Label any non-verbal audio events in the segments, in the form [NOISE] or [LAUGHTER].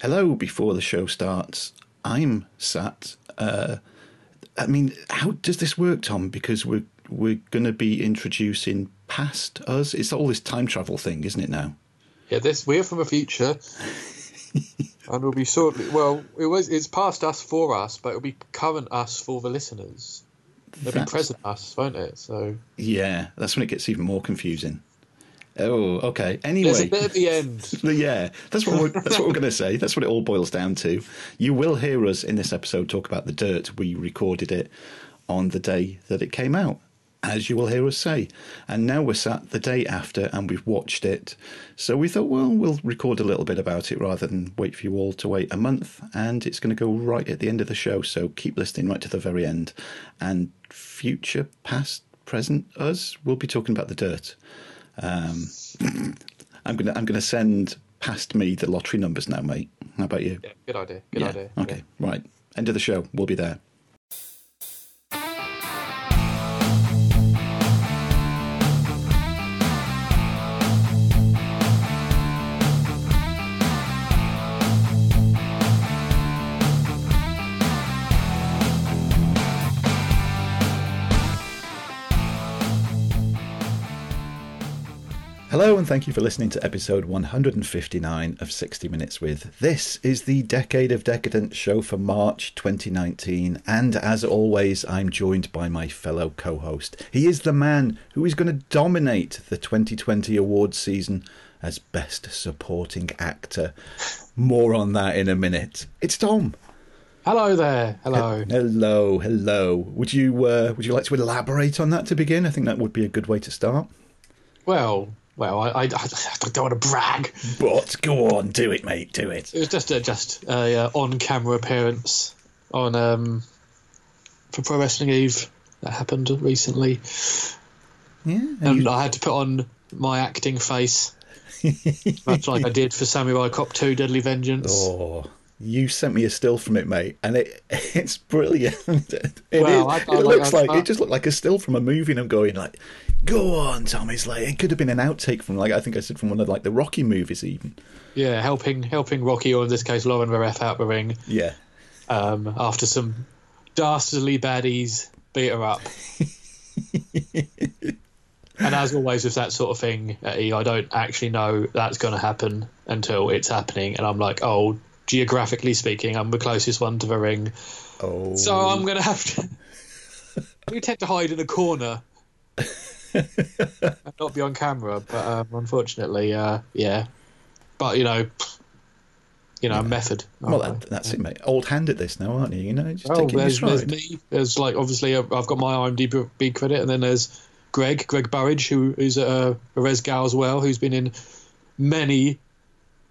hello before the show starts. I'm sat. Uh, I mean, how does this work, Tom? Because we're we're going to be introducing past us. It's all this time travel thing, isn't it? Now. Yeah, this we're from the future, [LAUGHS] and we'll be shortly. Well, it was it's past us for us, but it'll be current us for the listeners. It'll be present us, won't it? So Yeah, that's when it gets even more confusing. Oh, okay. there's Anyway, a bit at the end. [LAUGHS] yeah, that's what we're, that's what we're going to say. That's what it all boils down to. You will hear us in this episode talk about the dirt. We recorded it on the day that it came out, as you will hear us say. And now we're sat the day after, and we've watched it. So we thought, well, we'll record a little bit about it rather than wait for you all to wait a month. And it's going to go right at the end of the show. So keep listening right to the very end. And future, past, present us, we'll be talking about the dirt. Um, [CLEARS THROAT] I'm gonna I'm gonna send past me the lottery numbers now, mate. How about you? Yeah, good idea. Good Yeah, idea. Okay. Right. End of the show. We'll be there. Hello, and thank you for listening to episode 159 of 60 Minutes with. This is the Decade of Decadence show for March 2019, and as always, I'm joined by my fellow co host. He is the man who is going to dominate the 2020 awards season as Best Supporting Actor. More on that in a minute. It's Tom. Hello there. Hello. Hello, hello. Would you uh, would you like to elaborate on that to begin? I think that would be a good way to start. Well, well, I, I, [LAUGHS] I don't want to brag. But go on, do it, mate, do it. It was just a just a uh, on-camera appearance on um for Pro Wrestling Eve that happened recently, Yeah, and you- I had to put on my acting face, [LAUGHS] much like I did for Samurai Cop 2: Deadly Vengeance. Oh, you sent me a still from it, mate, and it [LAUGHS] it's brilliant. [LAUGHS] it is- Well, I- I it looks I- like it just looked like a still from a movie, and I'm going like, "Go on, Tom." It's like it could have been an outtake from like I think I said from one of like the Rocky movies, even. Yeah, helping helping Rocky, or in this case Lauren Varef, out the ring Yeah, um, after some dastardly baddies beat her up. [LAUGHS] and as always with that sort of thing I don't actually know that's going to happen until it's happening, and I'm like, oh, geographically speaking, I'm the closest one to the ring, oh, so I'm going to have to. [LAUGHS] we tend to hide in a corner. [LAUGHS] and not be on camera, but um, unfortunately, uh, yeah. But you know, you know, method. well, that, that's it, mate. Old hand at this now, aren't you? You know, just Oh, taking your there's, there's me. There's like obviously I've got my IMDb credit, and then there's Greg, Greg Burridge, who who's a, a Res Gal as well, who's been in many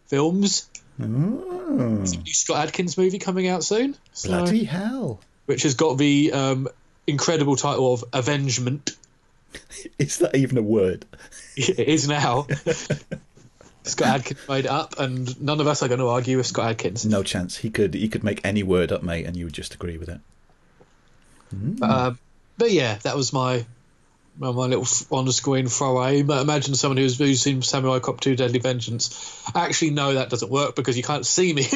films. Oh, New Scott Adkins movie coming out soon, so- bloody hell! which has got the um, incredible title of Avengement. [LAUGHS] Is that even a word? [LAUGHS] it is now. [LAUGHS] Scott Adkins made it up, and none of us are going to argue with Scott Adkins. No chance. He could. He could make any word up, mate, and you would just agree with it. Um, but yeah, that was my my, little f- on-screen throwaway. Ima- Imagine someone who's, who's seen Samurai Cop 2 Deadly Vengeance. Actually, no, that doesn't work because you can't see me. [LAUGHS]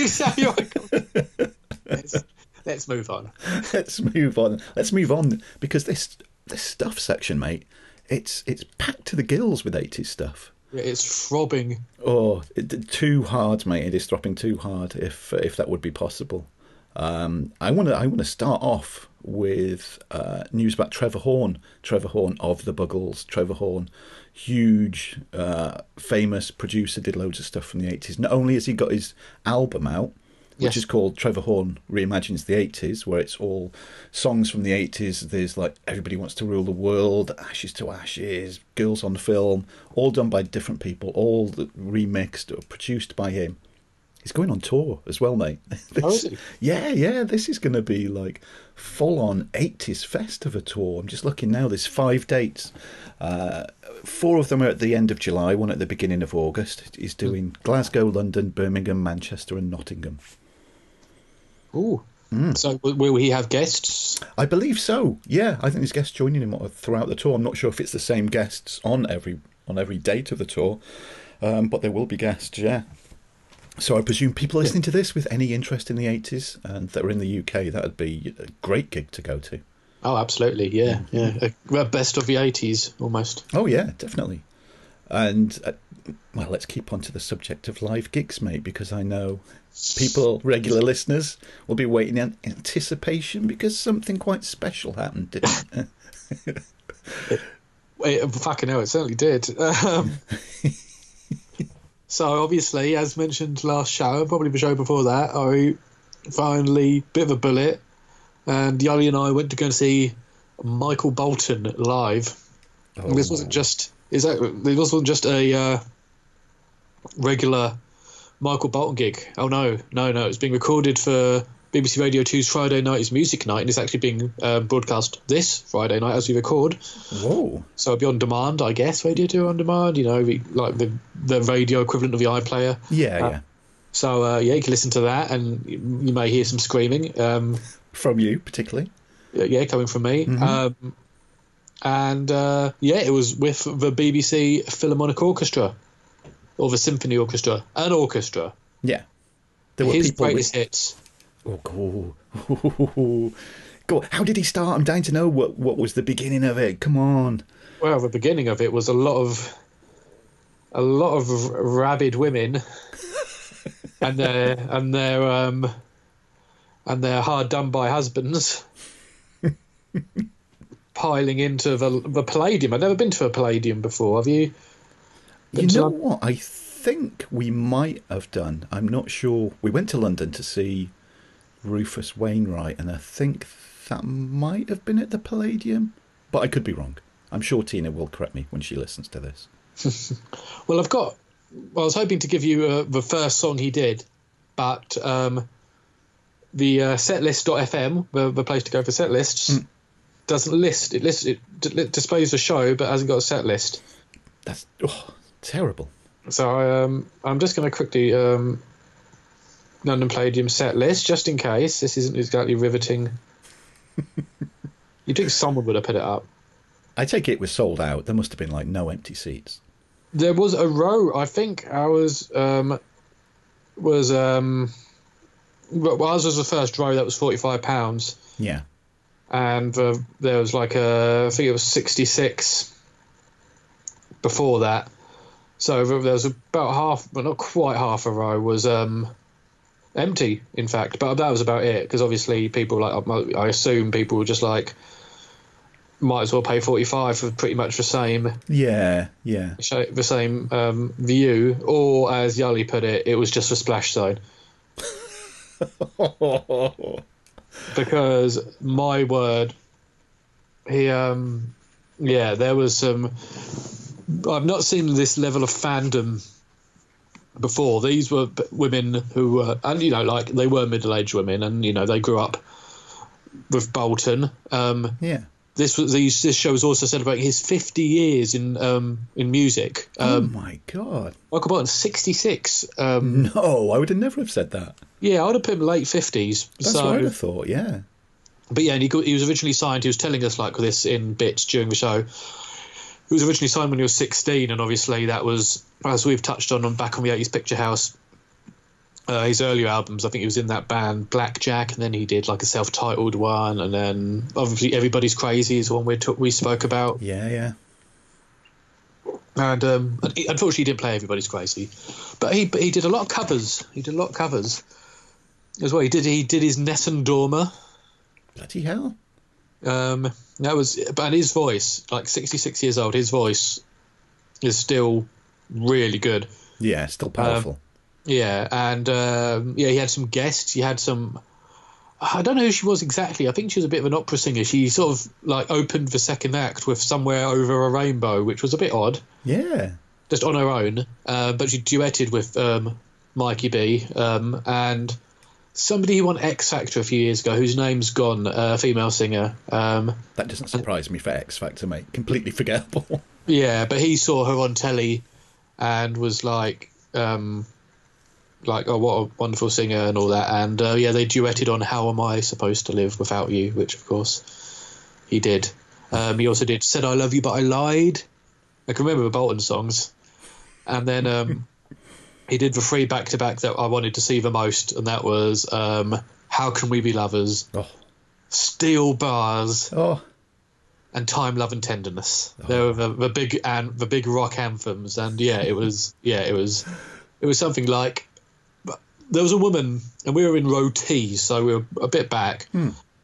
Let's, let's move on. [LAUGHS] let's move on. Let's move on because this this stuff section, mate, it's it's packed to the gills with eighties stuff. It's throbbing. Oh, it, too hard, mate. It is throbbing too hard. If if that would be possible, um, I want to I want to start off with uh, news about Trevor Horn. Trevor Horn of the Buggles. Trevor Horn, huge, uh, famous producer, did loads of stuff from the eighties. Not only has he got his album out, which Yes. is called Trevor Horn Reimagines the 80s, where it's all songs from the 80s. There's like Everybody Wants to Rule the World, Ashes to Ashes, Girls on Film, all done by different people, all remixed or produced by him. He's going on tour as well, mate. [LAUGHS] Oh, is he? Yeah, yeah, this is going to be like full on 80s festive tour. I'm just looking now, there's five dates. Uh, four of them are at the end of July, one at the beginning of August. He's doing Glasgow, London, Birmingham, Manchester, and Nottingham. Ooh. So will he have guests? I believe so. Yeah, I think there's guests joining him throughout the tour. I'm not sure if it's the same guests on every on every date of the tour, um, but there will be guests. Yeah. So I presume people listening to this with any interest in the 80s and that are in the UK, that would be a great gig to go to. Oh, absolutely, yeah, yeah. A best of the '80s, almost. Oh yeah, definitely. And uh, well, let's keep on to the subject of live gigs, mate, because I know people, regular listeners, will be waiting in anticipation because something quite special happened, didn't it? [LAUGHS] It, fucking hell, it certainly did. [LAUGHS] Um, [LAUGHS] so obviously, as mentioned last show, probably the show before that, I finally bit of a bullet, and Yali and I went to go and see Michael Bolton live. Oh. And this wasn't just is that this wasn't just a uh, regular Michael Bolton gig. Oh no, no, no! It's being recorded for BBC Radio 2's Friday Night is Music Night, and it's actually being uh, broadcast this Friday night as we record. Whoa. So it'll be on demand, I guess. Radio 2 on demand, you know, like the the radio equivalent of the iPlayer. Yeah, Uh, yeah. So uh, yeah, you can listen to that, and you may hear some screaming. Um, From you, particularly. yeah, coming from me. Um, and uh, yeah, it was with the BBC Philharmonic Orchestra, or the Symphony Orchestra, an orchestra. Yeah. There were His people. greatest hits. Oh, [LAUGHS] go. Go. How did he start? I'm dying to know what, what was the beginning of it. Come on. Well, the beginning of it was a lot of a lot of rabid women, [LAUGHS] and their and their um and their hard done by husbands [LAUGHS] piling into the the Palladium. I've never been to a Palladium before. Have you? You know Lon- what? I think we might have done. I'm not sure. We went to London to see Rufus Wainwright, and I think that might have been at the Palladium, but I could be wrong. I'm sure Tina will correct me when she listens to this. [LAUGHS] Well, I've got. Well, I was hoping to give you uh, the first song he did, but um, the uh, setlist.fm, the, the place to go for set lists, doesn't list. It lists it, d- displays the show, but hasn't got a set list. That's oh, terrible. So um, I'm just going to quickly um, London Palladium set list just in case this isn't exactly riveting. you think someone would have put it up? I take it was sold out. There must have been like no empty seats. There was a row. I think ours um, was um, well, ours was the first row that was forty five pounds, Yeah. and uh, there was like a I think it was sixty six before that. So there was about half, but not quite half a row was um, empty. In fact, but that was about it because obviously people like I assume people were just like might as well pay forty five for pretty much the same Yeah. Yeah. the same um, view, or as Yali put it, it was just a splash zone. [LAUGHS] Because my word, he um, yeah, there was some. I've not seen this level of fandom before. These were women who were, and you know, like they were middle-aged women, and you know, they grew up with Bolton. Um, yeah. this was these, this show was also celebrating his 50 years in um, in music. oh Um, my god. Michael Bolton, 66. Um, No, I would have never have said that. yeah, I would have put him late 50s. That's so, what I'd have thought. Yeah. but yeah, and he, he was originally signed. He was telling us like this in bits during the show. He was originally signed when he was 16, and obviously that was, as we've touched on, on back on the 80s Picture House. Uh, his earlier albums, I think he was in that band Blackjack, and then he did like a self-titled one, and then obviously Everybody's Crazy is one we took we spoke about. Yeah. Yeah. and um, unfortunately he didn't play Everybody's Crazy, but he but he did a lot of covers. He did a lot of covers as well. He did he did his Nessun Dorma. Bloody hell. Um, that was but and his voice, like sixty six years old, his voice is still really good. Yeah. Still powerful. Yeah, and um, yeah, he had some guests. He had some. I don't know who she was exactly. I think she was a bit of an opera singer. She sort of like opened the second act with "Somewhere Over a Rainbow," which was a bit odd. yeah. just on her own, uh, but she duetted with um, Mikey B um, and somebody who won X Factor a few years ago, whose name's gone, a female singer. Um, That doesn't surprise me for X Factor, mate. Completely forgettable. [LAUGHS] yeah, but he saw her on telly and was like, um, like, oh, what a wonderful singer and all that. And uh, yeah, they duetted on "How Am I Supposed to Live Without You," which of course he did. Um, he also did "Said I Love You But I Lied." I can remember the Bolton songs, and then um, he did the three back to back that I wanted to see the most, and that was um, "How Can We Be Lovers," Oh, "Steel Bars," oh, and "Time, Love, and Tenderness." They were the, the big and the big rock anthems, and yeah, it was yeah, it was it was something like there was a woman, and we were in row T, so we were a bit back.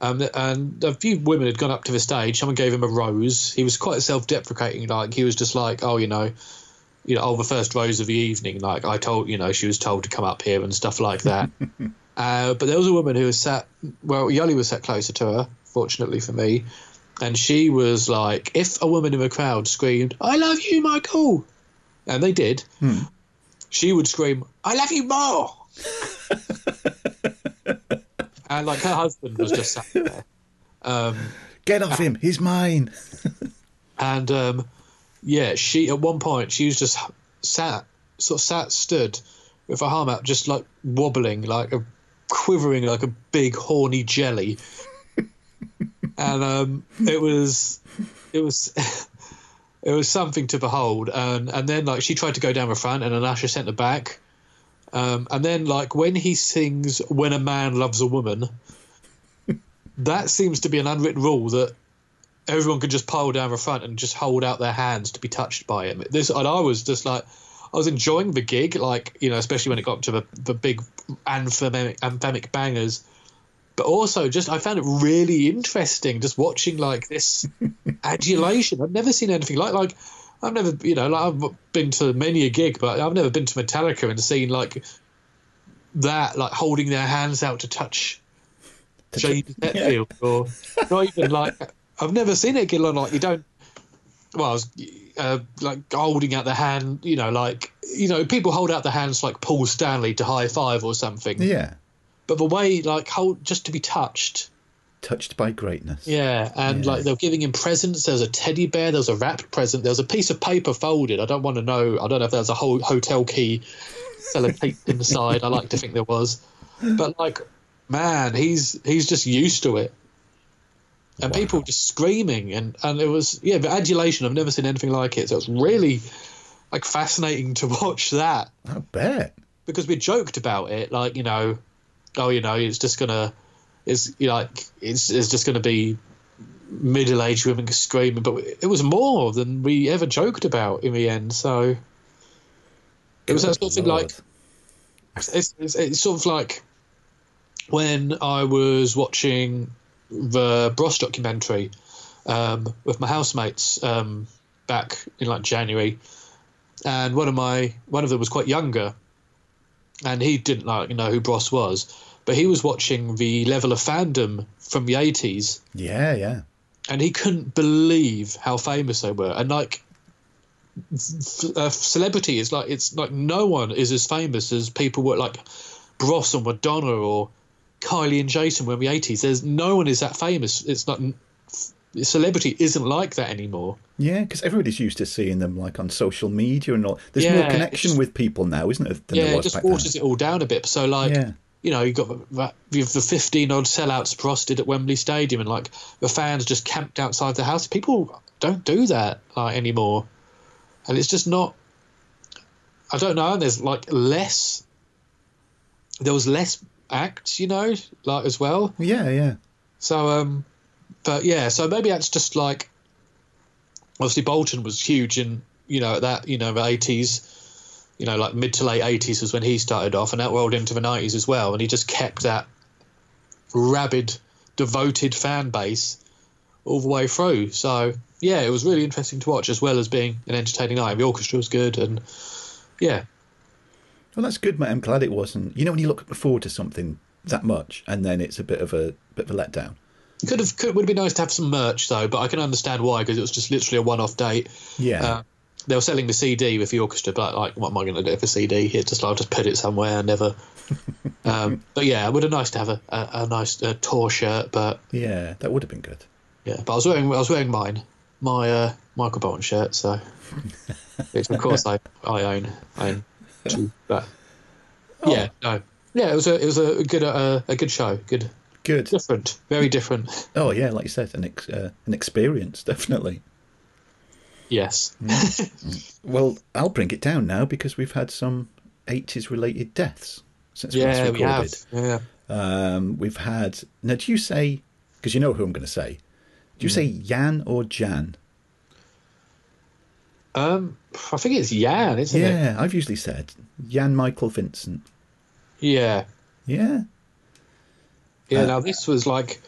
Um, and a few women had gone up to the stage. Someone gave him a rose. He was quite self-deprecating, like he was just like, "Oh, you know, you know, oh, the first rose of the evening." Like I told, you know, she was told to come up here and stuff like that. [LAUGHS] uh, but there was a woman who was sat. Well, Yoli was sat closer to her, fortunately for me, and she was like, if a woman in the crowd screamed, "I love you, Michael," and they did, she would scream, "I love you more." [LAUGHS] and like her husband was just sat there. Um, get off him! He's mine. [LAUGHS] and um, yeah, she at one point she was just sat, sort of sat, stood with her arm out, just like wobbling, like a quivering, like a big horny jelly. [LAUGHS] and um, it was, it was. [LAUGHS] It was something to behold, and and then like she tried to go down the front, and an usher sent her back, um, and then like when he sings "When a Man Loves a Woman," [LAUGHS] that seems to be an unwritten rule that everyone could just pile down the front and just hold out their hands to be touched by him. This and I was just like I was enjoying the gig, like you know, especially when it got to the the big anthemic, anthemic bangers. But also, just I found it really interesting just watching like this [LAUGHS] adulation. I've never seen anything like like I've never you know like I've been to many a gig, but I've never been to Metallica and seen like that like holding their hands out to touch James Hetfield or [LAUGHS] not even like I've never seen it get on like you don't well I was uh, like holding out the hand you know like you know people hold out the hands like Paul Stanley to high five or something. Yeah, but the way like hold just to be touched. Touched by greatness. yeah and Yeah. like they're giving him presents. There was a teddy bear there was a wrapped present there was a piece of paper folded. I don't want to know I don't know if there was a whole hotel key sellotaped inside. I like to think there was. But like man he's he's just used to it and Wow. people just screaming and and it was yeah the adulation I've never seen anything like it so it was really like fascinating to [LAUGHS] watch that I bet. because we joked about it, like you know, oh, you know, it's just gonna, it's you know, like it's it's just gonna be middle-aged women screaming, but it was more than we ever joked about in the end. So it was that sort of thing like it's, it's, it's sort of like when I was watching the Bros documentary um, with my housemates um, back in like January, and one of my one of them was quite younger, and he didn't like know who Bros was, but he was watching the level of fandom from the eighties, Yeah, yeah. and he couldn't believe how famous they were, and like. A celebrity is like it's like no one is as famous as people were like Bros and Madonna or Kylie and Jason were in the eighties. There's no one is that famous. It's not celebrity isn't like that anymore. Yeah, because everybody's used to seeing them like on social media and all. There's Yeah, more connection with people now, isn't it? Than yeah, there it just waters then. it all down a bit. So like, Yeah. you know, you've got that you have the fifteen odd sellouts frosted at Wembley Stadium, and like the fans just camped outside the house. People don't do that like anymore, and it's just not. I don't know. And There's like less. There was less acts, you know, like as well. Yeah, yeah. So, um, but yeah, so maybe that's just like, obviously Bolton was huge in, you know, that, you know, the 80s, you know, like mid to late 80s was when he started off and that rolled into the 90s as well. And he just kept that rabid, devoted fan base all the way through. So, yeah, it was really interesting to watch as well as being an entertaining night. The orchestra was good and, yeah, Well, that's good, mate. I'm glad it wasn't. You know, when you look forward to something that much and then it's a bit of a bit of a letdown. could have, could, would have been nice to have some merch though, but I can understand why because it was just literally a one off date. Yeah. Uh, they were selling the CD with the orchestra, but like, what am I going to do with a CD? It just I'll just put it somewhere and never. [LAUGHS] um, but yeah, it would have nice to have a, a, a nice uh, tour shirt, but yeah, that would have been good. yeah, but I was wearing I was wearing mine, my uh, Michael Bolton shirt, so [LAUGHS] which of course I I own I own but yeah no yeah it was a it was a good uh, a good show, good Good. different, very different. Oh yeah, like you said, an ex- uh, an experience, [LAUGHS] definitely. Yes, Well, I'll bring it down now because we've had some eighties related deaths since we Yeah, last we have. recorded. Yeah. Um, we've had now. Do you say because you know who I'm going to say? Do you say Jan or Jan? Um, I think it's Jan, isn't it? Yeah, I've usually said Jan Michael Vincent. Yeah. Yeah, Yeah. Uh, now this was like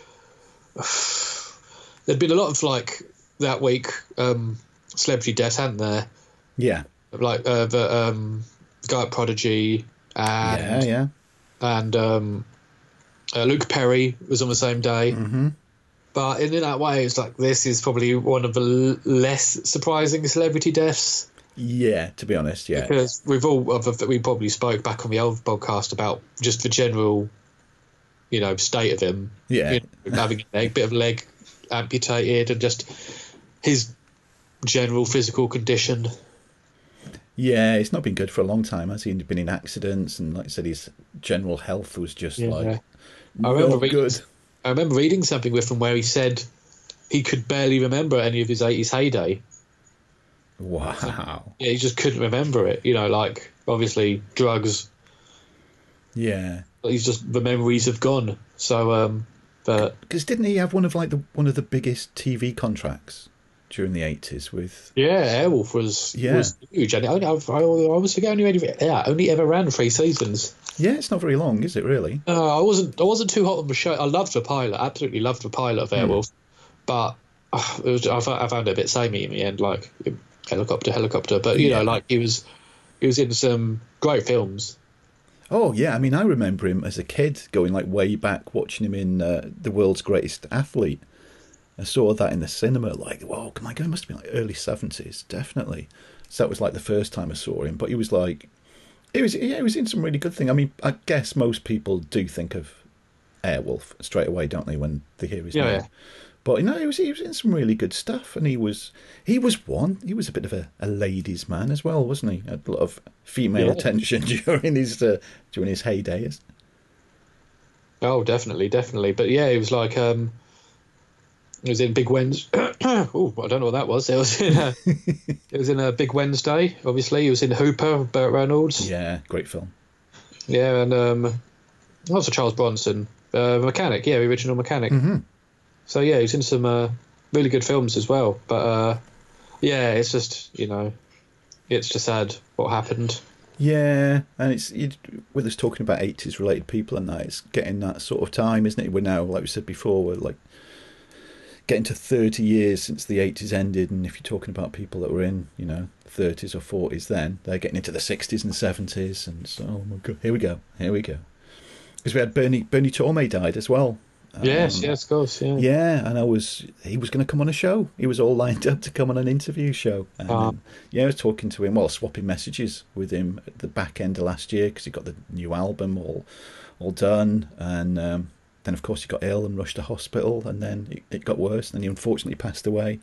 [SIGHS] there'd been a lot of like that week um, celebrity deaths, hadn't there? yeah, Like uh, the um, guy at Prodigy and yeah, yeah. and um, uh, Luke Perry was on the same day. hmm But in, in that way, it's like this is probably one of the less surprising celebrity deaths Yeah, to be honest, yeah, because we've all of we probably spoke back on the old podcast about just the general, you know, state of him. yeah, you know, having a leg, bit of leg amputated and just his general physical condition. yeah. It's not been good for a long time, has he? He'd been in accidents, and like I said, his general health was just Yeah. like I remember not reading, good. I remember reading something with him where he said he could barely remember any of his 80s heyday. Wow. Yeah, he just couldn't remember it. You know, like obviously drugs. Yeah, He's just the memories have gone. So, um, but because didn't he have one of like the one of the biggest TV contracts during the eighties with? yeah, Airwolf was Yeah. was huge, and I, I, I was only only yeah only ever ran three seasons. Yeah, it's not very long, is it? Really? Uh, I wasn't I wasn't too hot on the show. I loved the pilot, absolutely loved the pilot of Airwolf, but uh, it was I found, I found it a bit samey in the end, like helicopter, helicopter. But you Yeah. know, like he was he was in some great films. Oh yeah, I mean, I remember him as a kid, going like way back, watching him in uh, the world's greatest athlete. I saw that in the cinema, like, whoa, my God, it must have been like early seventies, definitely. So that was like the first time I saw him. But he was like, it was yeah, he was in some really good thing. I mean, I guess most people do think of Airwolf straight away, don't they, when they hear his Yeah, name? yeah. But you know, he was he was in some really good stuff, and he was he was one. He was a bit of a, a ladies' man as well, wasn't he? Had a lot of female Yeah. attention [LAUGHS] during his uh, during his heydays. Oh, definitely, definitely. But yeah, he was like um, he was in Big Wednesday. [COUGHS] oh, I don't know what that was. It was in a, [LAUGHS] it was in a Big Wednesday. Obviously, he was in Hooper, Burt Reynolds. Yeah, great film. Yeah, and um, also Charles Bronson, uh, mechanic. Yeah, original mechanic. Mm-hmm. So yeah, he's in some uh, really good films as well. But uh, yeah, it's just you know, it's just sad what happened. Yeah, and it's with us talking about eighties related people and that it's getting that sort of time, isn't it? We're now, like we said before, we're like getting to thirty years since the eighties ended, and if you're talking about people that were in, you know, thirties or forties, then they're getting into the sixties and seventies, and so oh my god, here we go, here we go. Because we had Bernie Bernie Torme died as well. Yes, Um, yes, of course. Yeah. Yeah, and I was he was going to come on a show. He was all lined up to come on an interview show. And Ah. um, yeah, I was talking to him, well, swapping messages with him at the back end of last year because he got the new album all all done, and um, then of course he got ill and rushed to hospital, and then it, it got worse, and then he unfortunately passed away.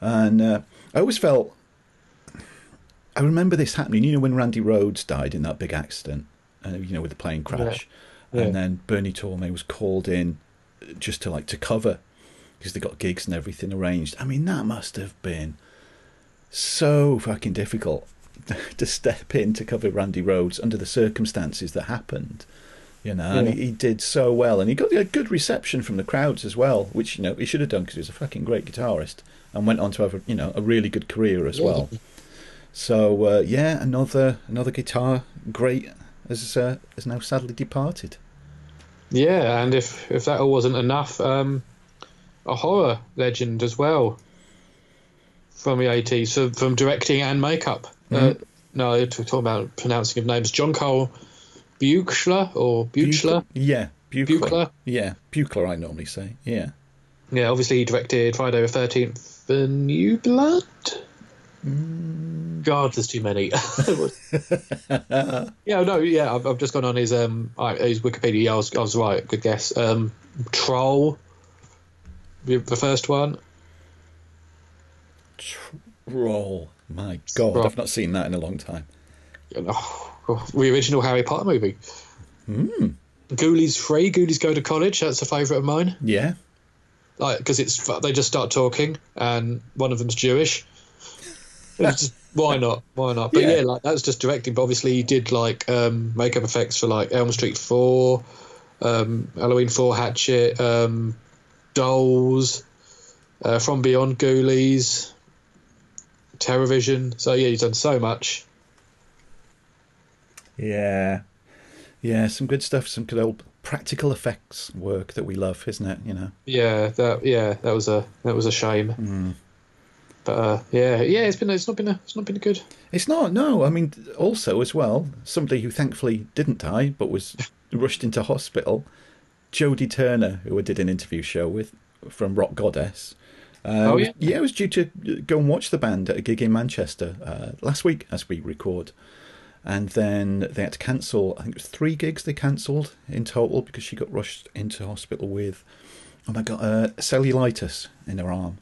And uh, I always felt. I remember this happening. You know when Randy Rhoads died in that big accident, uh, you know, with the plane crash, Yeah. and then Bernie Torme was called in just to like to cover because they got gigs and everything arranged. I mean, that must have been so fucking difficult [LAUGHS] to step in to cover Randy Rhoads under the circumstances that happened. You know, and he, he did so well, and he got a good reception from the crowds as well, which you know he should have done because he was a fucking great guitarist and went on to have a, you know a really good career as Yeah. well. So uh, yeah, another another guitar great has uh, has now sadly departed. Yeah, and if if that all wasn't enough, um, a horror legend as well from the eighties, so from directing and makeup. Uh, Mhm. no, we're talking about pronouncing of names. John Carl Buechler or Buechler. Yeah, Buchler. Buechler. Yeah, Buchler. I normally say. Yeah. Yeah, obviously he directed Friday the Thirteenth, The New Blood. God, there's too many. [LAUGHS] yeah, no, yeah, I've, I've just gone on his um his Wikipedia. Yeah, I was, I was right. Good guess. Um, Troll, the the first one. Troll. My God, Troll. I've not seen that in a long time. [SIGHS] Oh, the original Harry Potter movie. Hmm. Ghoulies Free. Ghoulies Go to College. That's a favourite of mine. Yeah. Like because it's they just start talking and one of them's Jewish. Just Why not? Why not? But Yeah. yeah, like that's just directing. But obviously, he did like um, makeup effects for like Elm Street Four, um, Halloween Four, Hatchet, um, Dolls, uh, From Beyond, Ghoulies, Terrorvision. So yeah, he's done so much. Yeah, yeah, some good stuff. Some good old practical effects work that we love, isn't it? You know. Yeah, that yeah, that was a that was a shame. Hmm. But uh, yeah, yeah, it's been it's not been a, it's not been good. It's not. No, I mean, also as well, somebody who thankfully didn't die but was [LAUGHS] rushed into hospital. Jody Turner, who I did an interview show with from Rock Goddess. Uh, Oh, yeah? yeah, I was due to go and watch the band at a gig in Manchester uh, last week as we record. And then they had to cancel, I think it was three gigs they cancelled in total because she got rushed into hospital with, oh my God, uh, cellulitis in her arm.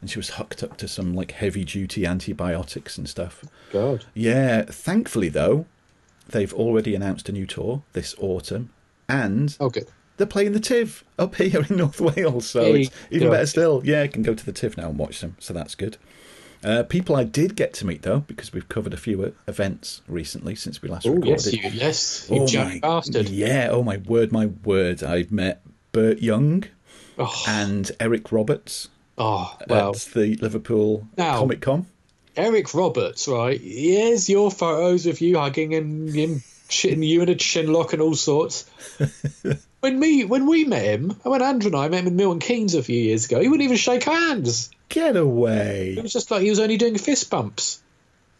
And she was hooked up to some like heavy duty antibiotics and stuff. God. Yeah, thankfully though, they've already announced a new tour this autumn, and Okay. they're playing the TIV up here in North Wales. So Hey, it's even better still. Yeah, I can go to the TIV now and watch them. So that's good. Uh, people I did get to meet though, because we've covered a few uh, events recently since we last Oh recorded. yes, you yes, you Oh jack my- bastard. Yeah, oh my word, my word. I've met Burt Young Oh, and Eric Roberts oh wow. at the Liverpool Comic Con. Eric Roberts, right? Here's your photos of you hugging and him shitting you in a chinlock and all sorts. [LAUGHS] when me when we met him, when Andrew and I met him in Milton Keynes a few years ago, he wouldn't even shake hands. Get away! It was just like he was only doing fist bumps.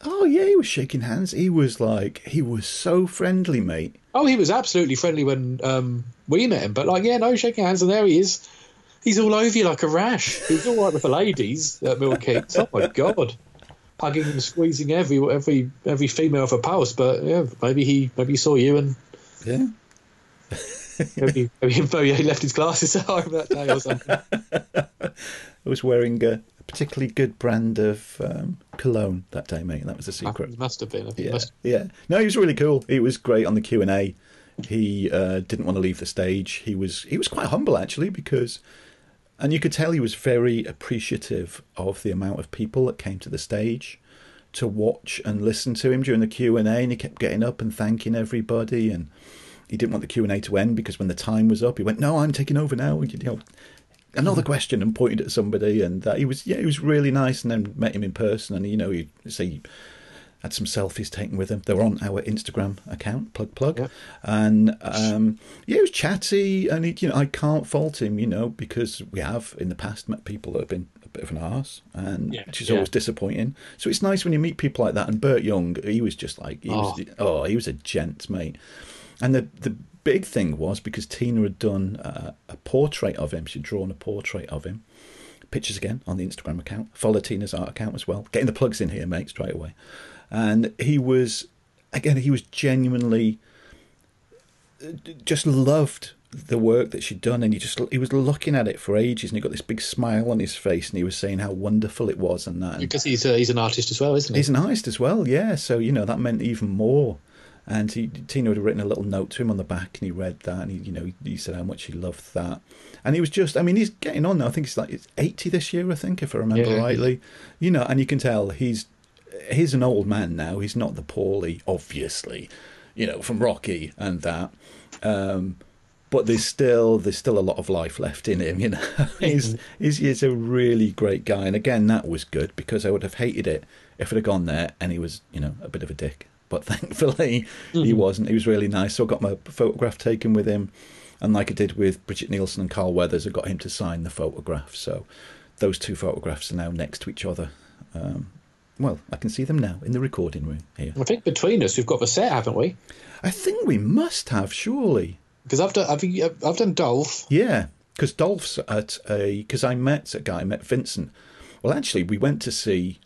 Oh yeah, he was shaking hands. He was like, he was so friendly, mate. Oh, he was absolutely friendly when um, we met him, but like, yeah, no shaking hands, and there he is. He's all over you like a rash. He was all right with the ladies at Milton Keynes. Oh my god, hugging and squeezing every every every female of a pulse. But yeah, maybe he maybe he saw you and Yeah. maybe, maybe, he left his glasses [LAUGHS] at home that day or something. I [LAUGHS] was wearing a particularly good brand of um, cologne that day, mate. That was a secret. It must have been. Yeah, must- yeah. No, he was really cool. He was great on the Q and A. He uh, didn't want to leave the stage. He was he was quite humble actually because, and you could tell he was very appreciative of the amount of people that came to the stage to watch and listen to him during the Q and A. And he kept getting up and thanking everybody. And he didn't want the Q and A to end because when the time was up, he went, "No, I'm taking over now." You know, another question and pointed at somebody. And uh, he was yeah, he was really nice. And then met him in person, and you know, he'd say had some selfies taken with him. They were on our Instagram account, plug plug, Yep. and um, yeah, he was chatty, and he, you know, I can't fault him, you know, because we have in the past met people that have been a bit of an arse, and Yeah, which is yeah. always disappointing. So it's nice when you meet people like that. And Burt Young, he was just like, he was, oh, he was a gent, mate. And the the big thing was because Tina had done uh, a portrait of him. She'd drawn a portrait of him. Pictures again on the Instagram account. Follow Tina's art account as well. Getting the plugs in here, mate, straight away. And he was, again, he was genuinely just loved the work that she'd done, and he just he was looking at it for ages, and he got this big smile on his face, and he was saying how wonderful it was, and that. Because he's a, he's an artist as well, isn't he? He's an artist as well, yeah. So you know that meant even more. And he, Tina had written a little note to him on the back, and he read that, and he, you know, he, he said how much he loved that. And he was just, I mean, he's getting on now. I think he's like it's eighty this year, I think, if I remember Yeah. rightly. You know, and you can tell he's he's an old man now. He's not the Paulie, obviously, you know, from Rocky and that. Um, but there's still there's still a lot of life left in him, you know. [LAUGHS] he's, he's he's a really great guy, and again, that was good because I would have hated it if it had gone there and he was, you know, a bit of a dick. But [LAUGHS] thankfully, he wasn't. He was really nice. So I got my photograph taken with him, and like I did with Brigitte Nielsen and Carl Weathers, I got him to sign the photograph. So those two photographs are now next to each other. Um, well, I can see them now in the recording room here. I think between us we've got the set, haven't we? I think we must have, surely. Because I've done I've, I've done Dolph. Yeah, because Dolph's at a because I met a guy, I met Vincent. Well, actually, we went to see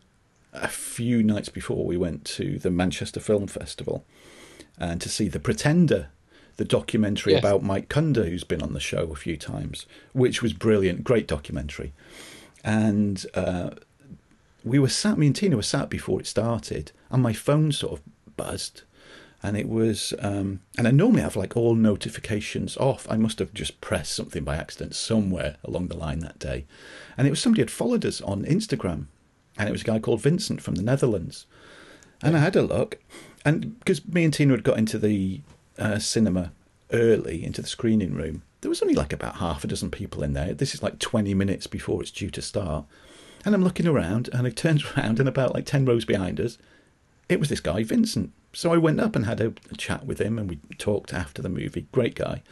a few nights before we went to the Manchester Film Festival and to see The Pretender, the documentary Yes. about Mike Cunda, who's been on the show a few times, which was brilliant, great documentary. And uh, we were sat, me and Tina were sat before it started, and my phone sort of buzzed. And it was, um, and I normally have like all notifications off. I must have just pressed something by accident somewhere along the line that day. And it was somebody had followed us on Instagram. and it was a guy called Vincent from the Netherlands. And I had a look, and because me and Tina had got into the uh, cinema early, into the screening room, there was only like about half a dozen people in there. This is like 20 minutes before it's due to start. And I'm looking around, and I [LAUGHS] turned around, and about like 10 rows behind us, it was this guy, Vincent. So I went up and had a, a chat with him, and we talked after the movie. Great guy.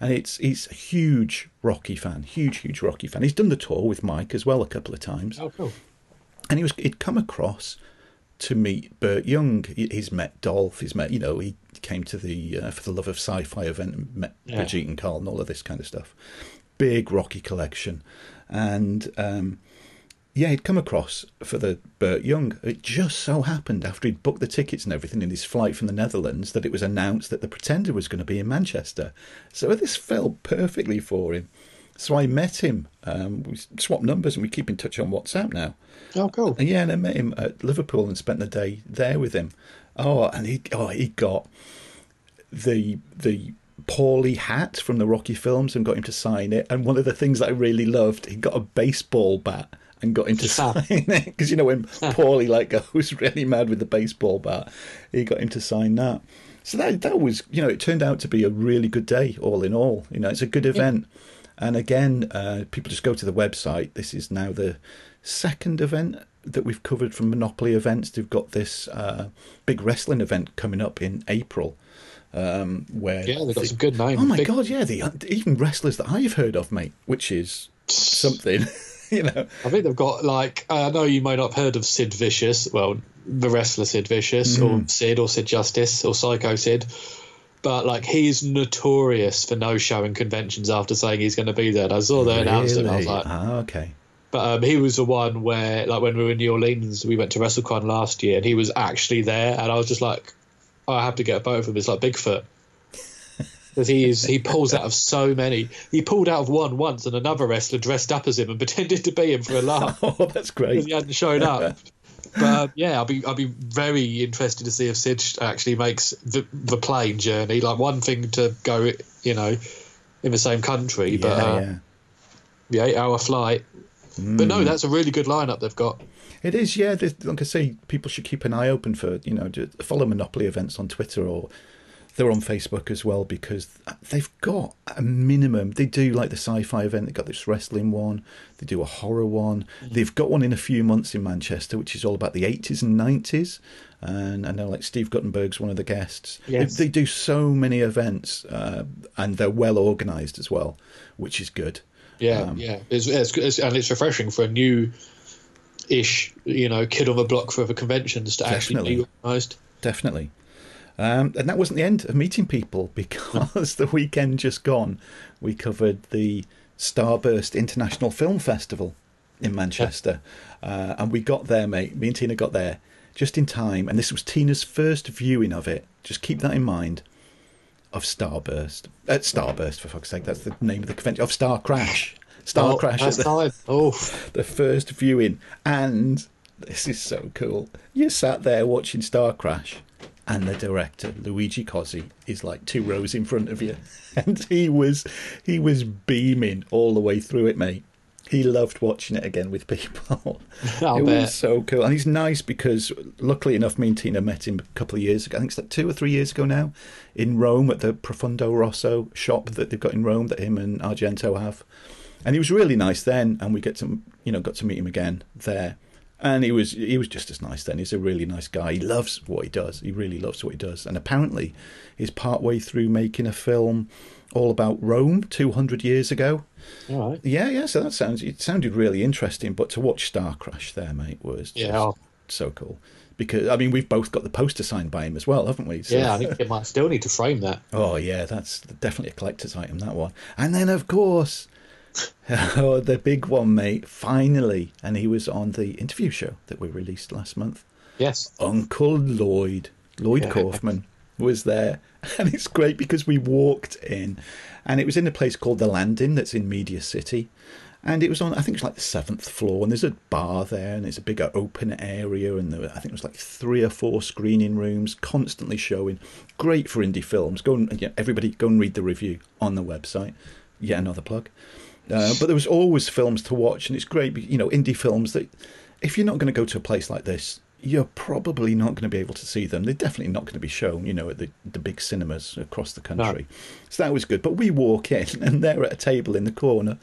And it's he's a huge Rocky fan, huge, huge Rocky fan. He's done the tour with Mike as well a couple of times. Oh, cool. And he was he'd come across to meet Burt Young. He- He's met Dolph. He's met, you know, he came to the uh, For the Love of Sci-Fi event and met Yeah. Brigitte and Carl and all of this kind of stuff. Big Rocky collection, and um, yeah, he'd come across for the Burt Young. It just so happened after he'd booked the tickets and everything in his flight from the Netherlands that it was announced that the Pretender was going to be in Manchester. So this fell perfectly for him. So I met him. Um, we swapped numbers and we keep in touch on WhatsApp now. Oh, cool. And yeah, and I met him at Liverpool and spent the day there with him. Oh, and he oh he got the the Paulie hat from the Rocky films and got him to sign it. And one of the things that I really loved, he got a baseball bat and got him to sign it because you know when Paulie like [LAUGHS] goes really mad with the baseball bat, he got him to sign that. So that that was you know it turned out to be a really good day all in all. You know it's a good event. And again, uh, people just go to the website. This is now the second event that we've covered from Monopoly events. They've got this uh, big wrestling event coming up in April. Um, where Yeah, they've got the- some good names. Oh my Big- god, yeah, the even wrestlers that I've heard of, mate, which is something, [LAUGHS] [LAUGHS] you know. I think they've got like I know you may not have heard of Sid Vicious, well, the wrestler Sid Vicious, or Sid or Sid Justice or Psycho Sid, but like he's notorious for no showing conventions after saying he's going to be there. And I saw they announced it, and I was like, ah, okay. but um, he was the one where like when we were in New Orleans, we went to WrestleCon last year, and he was actually there, and I was just like, I have to get a photo of him. It's like Bigfoot. Because he is, he pulls out of so many. He pulled out of one once, and another wrestler dressed up as him and [LAUGHS] pretended to be him for a [LAUGHS] laugh Oh, that's great. he hadn't shown up. [LAUGHS] But um, yeah, I'll be I'll be very interested to see if Sid actually makes the, the plane journey. Like one thing to go, you know, in the same country, Yeah, but uh, yeah. the eight hour flight. But no, that's a really good lineup they've got. It is, yeah. Like I say, people should keep an eye open for, you know, follow Monopoly events on Twitter or they're on Facebook as well because they've got a minimum. They do like the sci fi event, they've got this wrestling one, they do a horror one. They've got one in a few months in Manchester, which is all about the 80s and 90s. And I know, like, Steve Guttenberg's one of the guests. Yes. They, they do so many events uh, and they're well organised as well, which is good. Yeah, Um, yeah, it's, it's, it's and it's refreshing for a new ish, you know, kid on the block for the conventions to actually be organised. Definitely. Um, and that wasn't the end of meeting people [LAUGHS] because the weekend just gone, we covered the Starburst International Film Festival in Manchester. Uh, and we got there, mate. Me and Tina got there just in time. And this was Tina's first viewing of it. Just keep that in mind. Of Starburst. Uh, Starburst, for fuck's sake. That's the name of the convention. Of Star Crash. Star Oh, Crash. that's at the- fine. Oh, [LAUGHS] the first viewing, and this is so cool. You sat there watching Star Crash, and the director Luigi Cozzi is like two rows in front of you, [LAUGHS] and he was he was beaming all the way through it, mate. He loved watching it again with people. [LAUGHS] I'll it bet. was so cool, and he's nice because, luckily enough, me and Tina met him a couple of years ago. I think it's like two or three years ago now, in Rome at the Profondo Rosso shop that they've got in Rome that him and Argento have and he was really nice then and we get to you know got to meet him again there and he was he was just as nice then he's a really nice guy he loves what he does he really loves what he does and apparently he's part way through making a film all about Rome 200 years ago all right. yeah yeah so that sounds it sounded really interesting but to watch Star Crash there mate was just Yeah. so cool because I mean we've both got the poster signed by him as well haven't we So- Yeah, I think they might still need to frame that. [LAUGHS] Oh yeah, that's definitely a collector's item. That one, and then of course, [LAUGHS] oh, the big one, mate. Finally, and he was on the interview show that we released last month. Yes. Uncle Lloyd, Lloyd Yeah. Kaufman, was there, [LAUGHS] and it's great because we walked in, and it was in a place called the Landing that's in Media City. And it was on, I think it's like the seventh floor, and there's a bar there, and it's a bigger open area, and there were, I think it was like three or four screening rooms, constantly showing. Great for indie films. Go and yeah, everybody go and read the review on the website. Yet another plug. Uh, but there was always films to watch, and it's great, you know, indie films that if you're not going to go to a place like this, you're probably not going to be able to see them. They're definitely not going to be shown, you know, at the, the big cinemas across the country. So that was good. But we walk in, [LAUGHS] and they're at a table in the corner.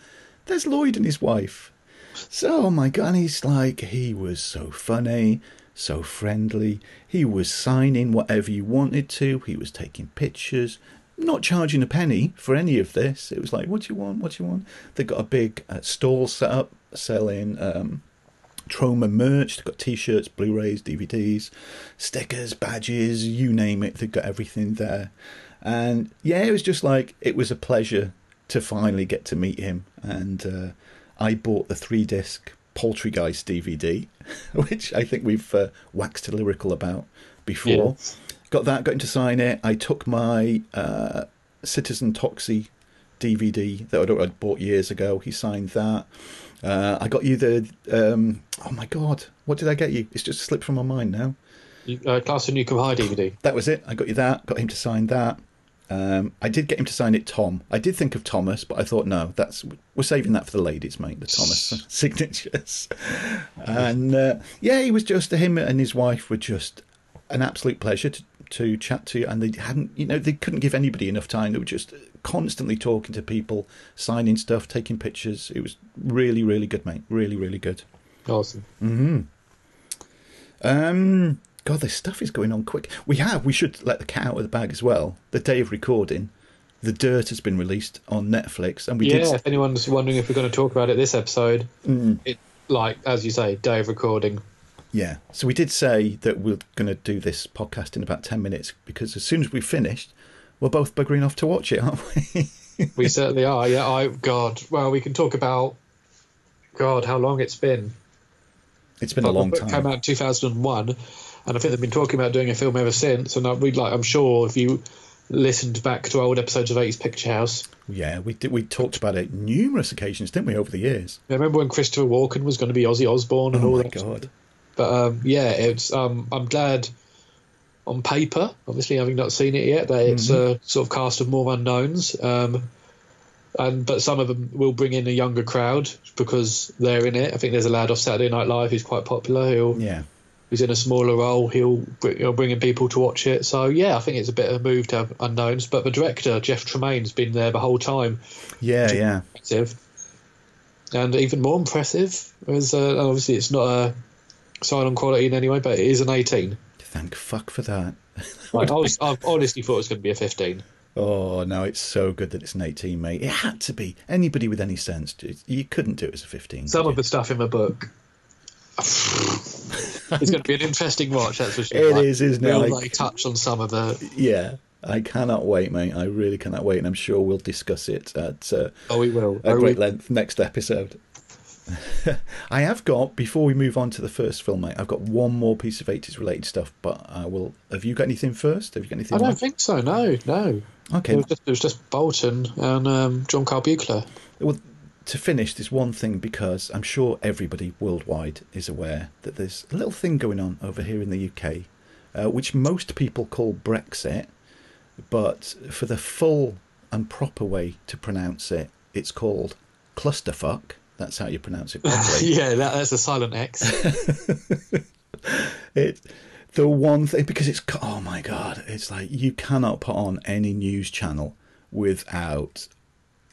There's Lloyd and his wife. So, oh my God, and he's like, he was so funny, so friendly. He was signing whatever you wanted to, he was taking pictures. Not charging a penny for any of this. It was like, what do you want? What do you want? They got a big uh, stall set up selling um, Troma merch. They've got t-shirts, Blu-rays, DVDs, stickers, badges, you name it. They've got everything there. And yeah, it was just like it was a pleasure to finally get to meet him. And uh, I bought the three-disc Poultrygeist DVD, [LAUGHS] which I think we've uh, waxed lyrical about before. Got that, got him to sign it. I took my uh, Citizen Toxie DVD that I'd, I'd bought years ago. He signed that. Uh, I got you the. Um, oh my god, what did I get you? It's just slipped from my mind now. You- Uh, Class of Nuke 'Em High DVD. That was it. I got you that. Got him to sign that. Um, I did get him to sign it, Tom. I did think of Thomas, but I thought no, that's we're saving that for the ladies, mate. The Thomas [LAUGHS] signatures, and uh, yeah, he was just him and his wife were just an absolute pleasure to, to chat to, and they hadn't, you know, they couldn't give anybody enough time. They were just constantly talking to people, signing stuff, taking pictures. It was really, really good, mate. Really, really good. Awesome. Hmm. Um, God, this stuff is going on quick. We have. We should let the cat out of the bag as well. The day of recording, The Dirt has been released on Netflix, and we yeah, did. if anyone's wondering if we're going to talk about it this episode, it like as you say, day of recording. Yeah. So we did say that we're going to do this podcast in about ten minutes because as soon as we finished, we're both buggering off to watch it, aren't we? [LAUGHS] We certainly are. Yeah. I God. Well, we can talk about God how long it's been. it's been a long time. came out in 2001, and I think they've been talking about doing a film ever since. And I, we'd like, I'm sure if you listened back to old episodes of 80s Picture House, Yeah, we did. We talked about it numerous occasions, didn't we, over the years? I remember when Christopher Walken was going to be Ozzy Osbourne and Oh all my that. god. But um, yeah, it's um, I'm glad on paper, obviously having not seen it yet, that it's Mm-hmm. a sort of cast of more unknowns. Um, and but some of them will bring in a younger crowd because they're in it. I think there's a lad off Saturday Night Live who's quite popular. He'll Yeah. who's in a smaller role. He'll bring, he'll bring in people to watch it. So yeah, I think it's a bit of a move to have unknowns. But the director Jeff Tremaine's been there the whole time. Yeah, yeah. Impressive. And even more impressive is uh, obviously it's not a sign on quality in any way, but it is an 18. Thank fuck for that. Like, I [LAUGHS] was, I honestly thought it was going to be a 15. Oh no, it's so good that it's an 18, mate. It had to be. Anybody with any sense, you couldn't do it as a 15. Some of the stuff in the book. [LAUGHS] it's going to be an interesting watch, that's for sure. It Like, is, isn't it? Will Like- touch on some of the. Yeah, I cannot wait, mate. I really cannot wait, and I'm sure we'll discuss it at uh, Oh, we will. a Oh, great we- length next episode. [LAUGHS] I have got before we move on to the first film, mate. I've got one more piece of 80s related stuff, but I will. Have you got anything first? Have you got anything? I don't think so, no, no. Okay. It was just, it was just Bolton and um, John Carl Buechler. Well, to finish, there's one thing because I'm sure everybody worldwide is aware that there's a little thing going on over here in the UK, uh, which most people call Brexit, but for the full and proper way to pronounce it, it's called clusterfuck. That's how you pronounce it [LAUGHS] properly. yeah, that, that's a silent X. [LAUGHS] [LAUGHS] it the one thing because it's oh my god it's like you cannot put on any news channel without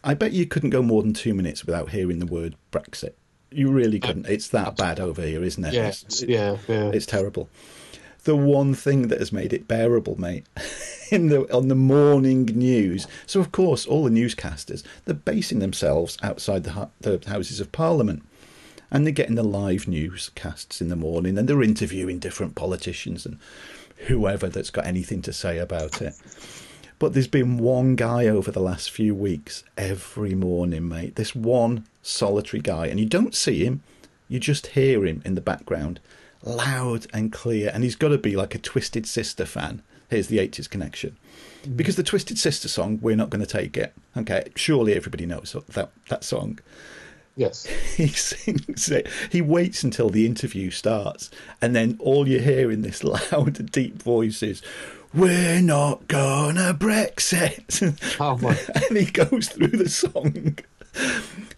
i bet you couldn't go more than two minutes without hearing the word brexit you really couldn't it's that bad over here isn't it yeah, it's, yeah, yeah. it's terrible the one thing that has made it bearable mate [LAUGHS] in the on the morning news so of course all the newscasters they're basing themselves outside the, the houses of parliament and they're getting the live newscasts in the morning and they're interviewing different politicians and whoever that's got anything to say about it. But there's been one guy over the last few weeks every morning, mate. This one solitary guy, and you don't see him, you just hear him in the background, loud and clear. And he's got to be like a Twisted Sister fan. Here's the 80s connection. Mm. Because the Twisted Sister song, We're Not Going to Take It. Okay, surely everybody knows that, that song yes. [LAUGHS] he sings it. He waits until the interview starts, and then all you hear in this [LAUGHS] loud, deep voice is, "We're not gonna Brexit," Oh, my. [LAUGHS] and he goes through the song,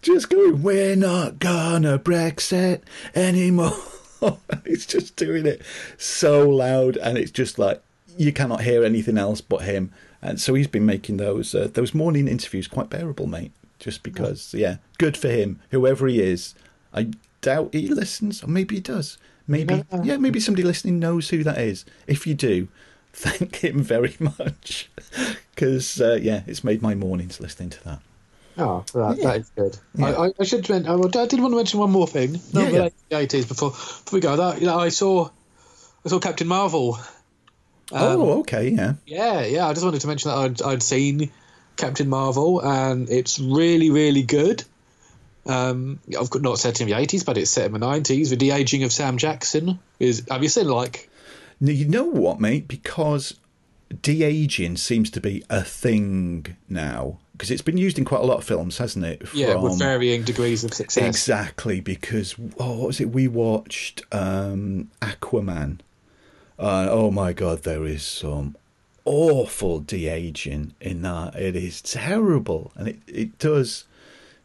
just going, "We're not gonna Brexit anymore." [LAUGHS] he's just doing it so loud, and it's just like you cannot hear anything else but him. And so he's been making those uh, those morning interviews quite bearable, mate. Just because, yeah, good for him. Whoever he is, I doubt he listens, or maybe he does. Maybe, yeah, maybe somebody listening knows who that is. If you do, [LAUGHS] thank him very [LAUGHS] much, because uh, yeah, it's made my mornings listening to that. Oh, that, Yeah. that is good. Yeah. I, I, should. I, I did want to mention one more thing. Not Yeah, yeah. the eighties before before we go. That you know, I saw I saw Captain Marvel. Um, oh, okay, yeah. Yeah, yeah. I just wanted to mention that I'd, I'd seen Captain Marvel, and it's really, really good. Um, I've got- not set in the eighties, but it's set in the nineties. The de aging of Sam Jackson is. Have you seen like? Now, you know what, mate? Because de aging seems to be a thing now, because it's been used in quite a lot of films, hasn't it? Yeah, with varying degrees of success. Exactly, because oh, what was it? We watched um, Aquaman. Uh, oh my god, there is some awful de aging in that. It is terrible, and it it does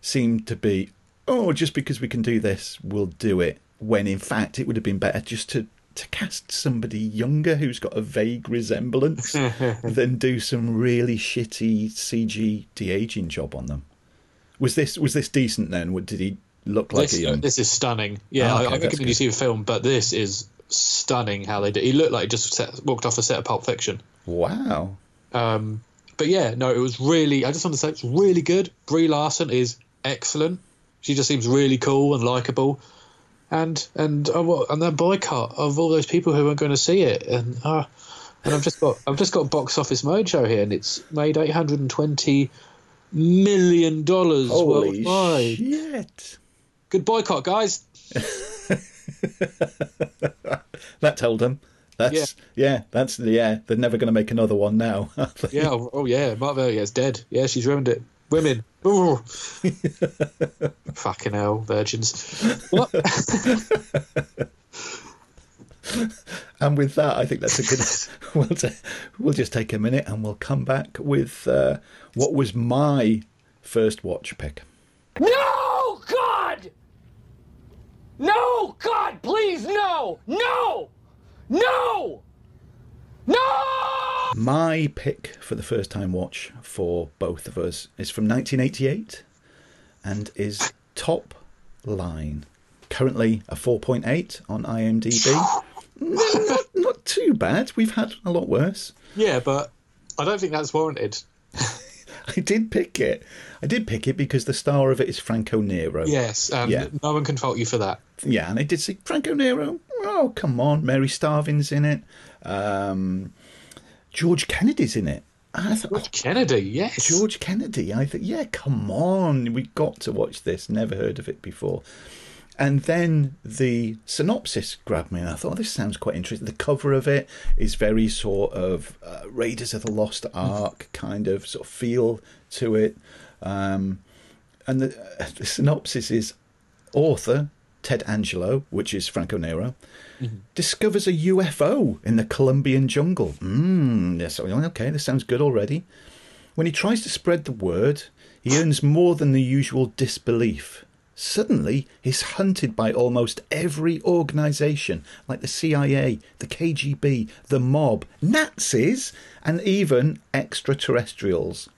seem to be oh, just because we can do this, we'll do it. When in fact, it would have been better just to to cast somebody younger who's got a vague resemblance [LAUGHS] than do some really shitty CG de aging job on them. Was this was this decent then? What- Did he look like this, a young? this is stunning. Yeah, Oh, okay, I, I recommend you see the film, but this is stunning how they did. He looked like he just set, walked off a set of Pulp Fiction. Wow. Um, but yeah, no, it was really. I just want to say it's really good. Brie Larson is excellent. She just seems really cool and likable. And and uh, what and that boycott of all those people who weren't going to see it, and uh, and I've just got I've just got Box Office Mojo here, and it's made eight hundred and twenty million dollars worldwide. shit! Good boycott, guys. [LAUGHS] That told them. That's yeah. That's yeah. They're never going to make another one now. Yeah. Oh, oh yeah. Mark Vergier's dead. Yeah, she's ruined it. Women. Ooh. [LAUGHS] Fucking hell, virgins. What? [LAUGHS] And with that, I think that's a good. [LAUGHS] we'll, ta- we'll just take a minute and we'll come back with uh, what was my first watch pick. No, God! No, God, please, no! No! No! No! My pick for the first time watch for both of us is from 1988 and is Top Line. Currently a 4.8 on IMDb. [LAUGHS] not, not too bad. We've had a lot worse. yeah, but I don't think that's warranted. [LAUGHS] I did pick it. I did pick it because the star of it is Franco Nero. Yes, and Yeah. no one can fault you for that. Yeah, and I did see Franco Nero. Oh, come on. Mary Stavin's in it. Um, George Kennedy's in it. I thought, oh, Kennedy, yes. George Kennedy. I thought, yeah, come on. We got to watch this. Never heard of it before. And then the synopsis grabbed me, and I thought, oh, this sounds quite interesting. The cover of it is very sort of uh, Raiders of the Lost Ark kind of sort of feel to it. Um, and the, uh, [LAUGHS] the synopsis is author Ted Angelo, which is Franco Nero, discovers a UFO in the Colombian jungle. Mm, yes, okay, this sounds good already. When he tries to spread the word, he earns more than the usual disbelief. Suddenly, he's hunted by almost every organisation, like the CIA, the KGB, the mob, Nazis, and even extraterrestrials.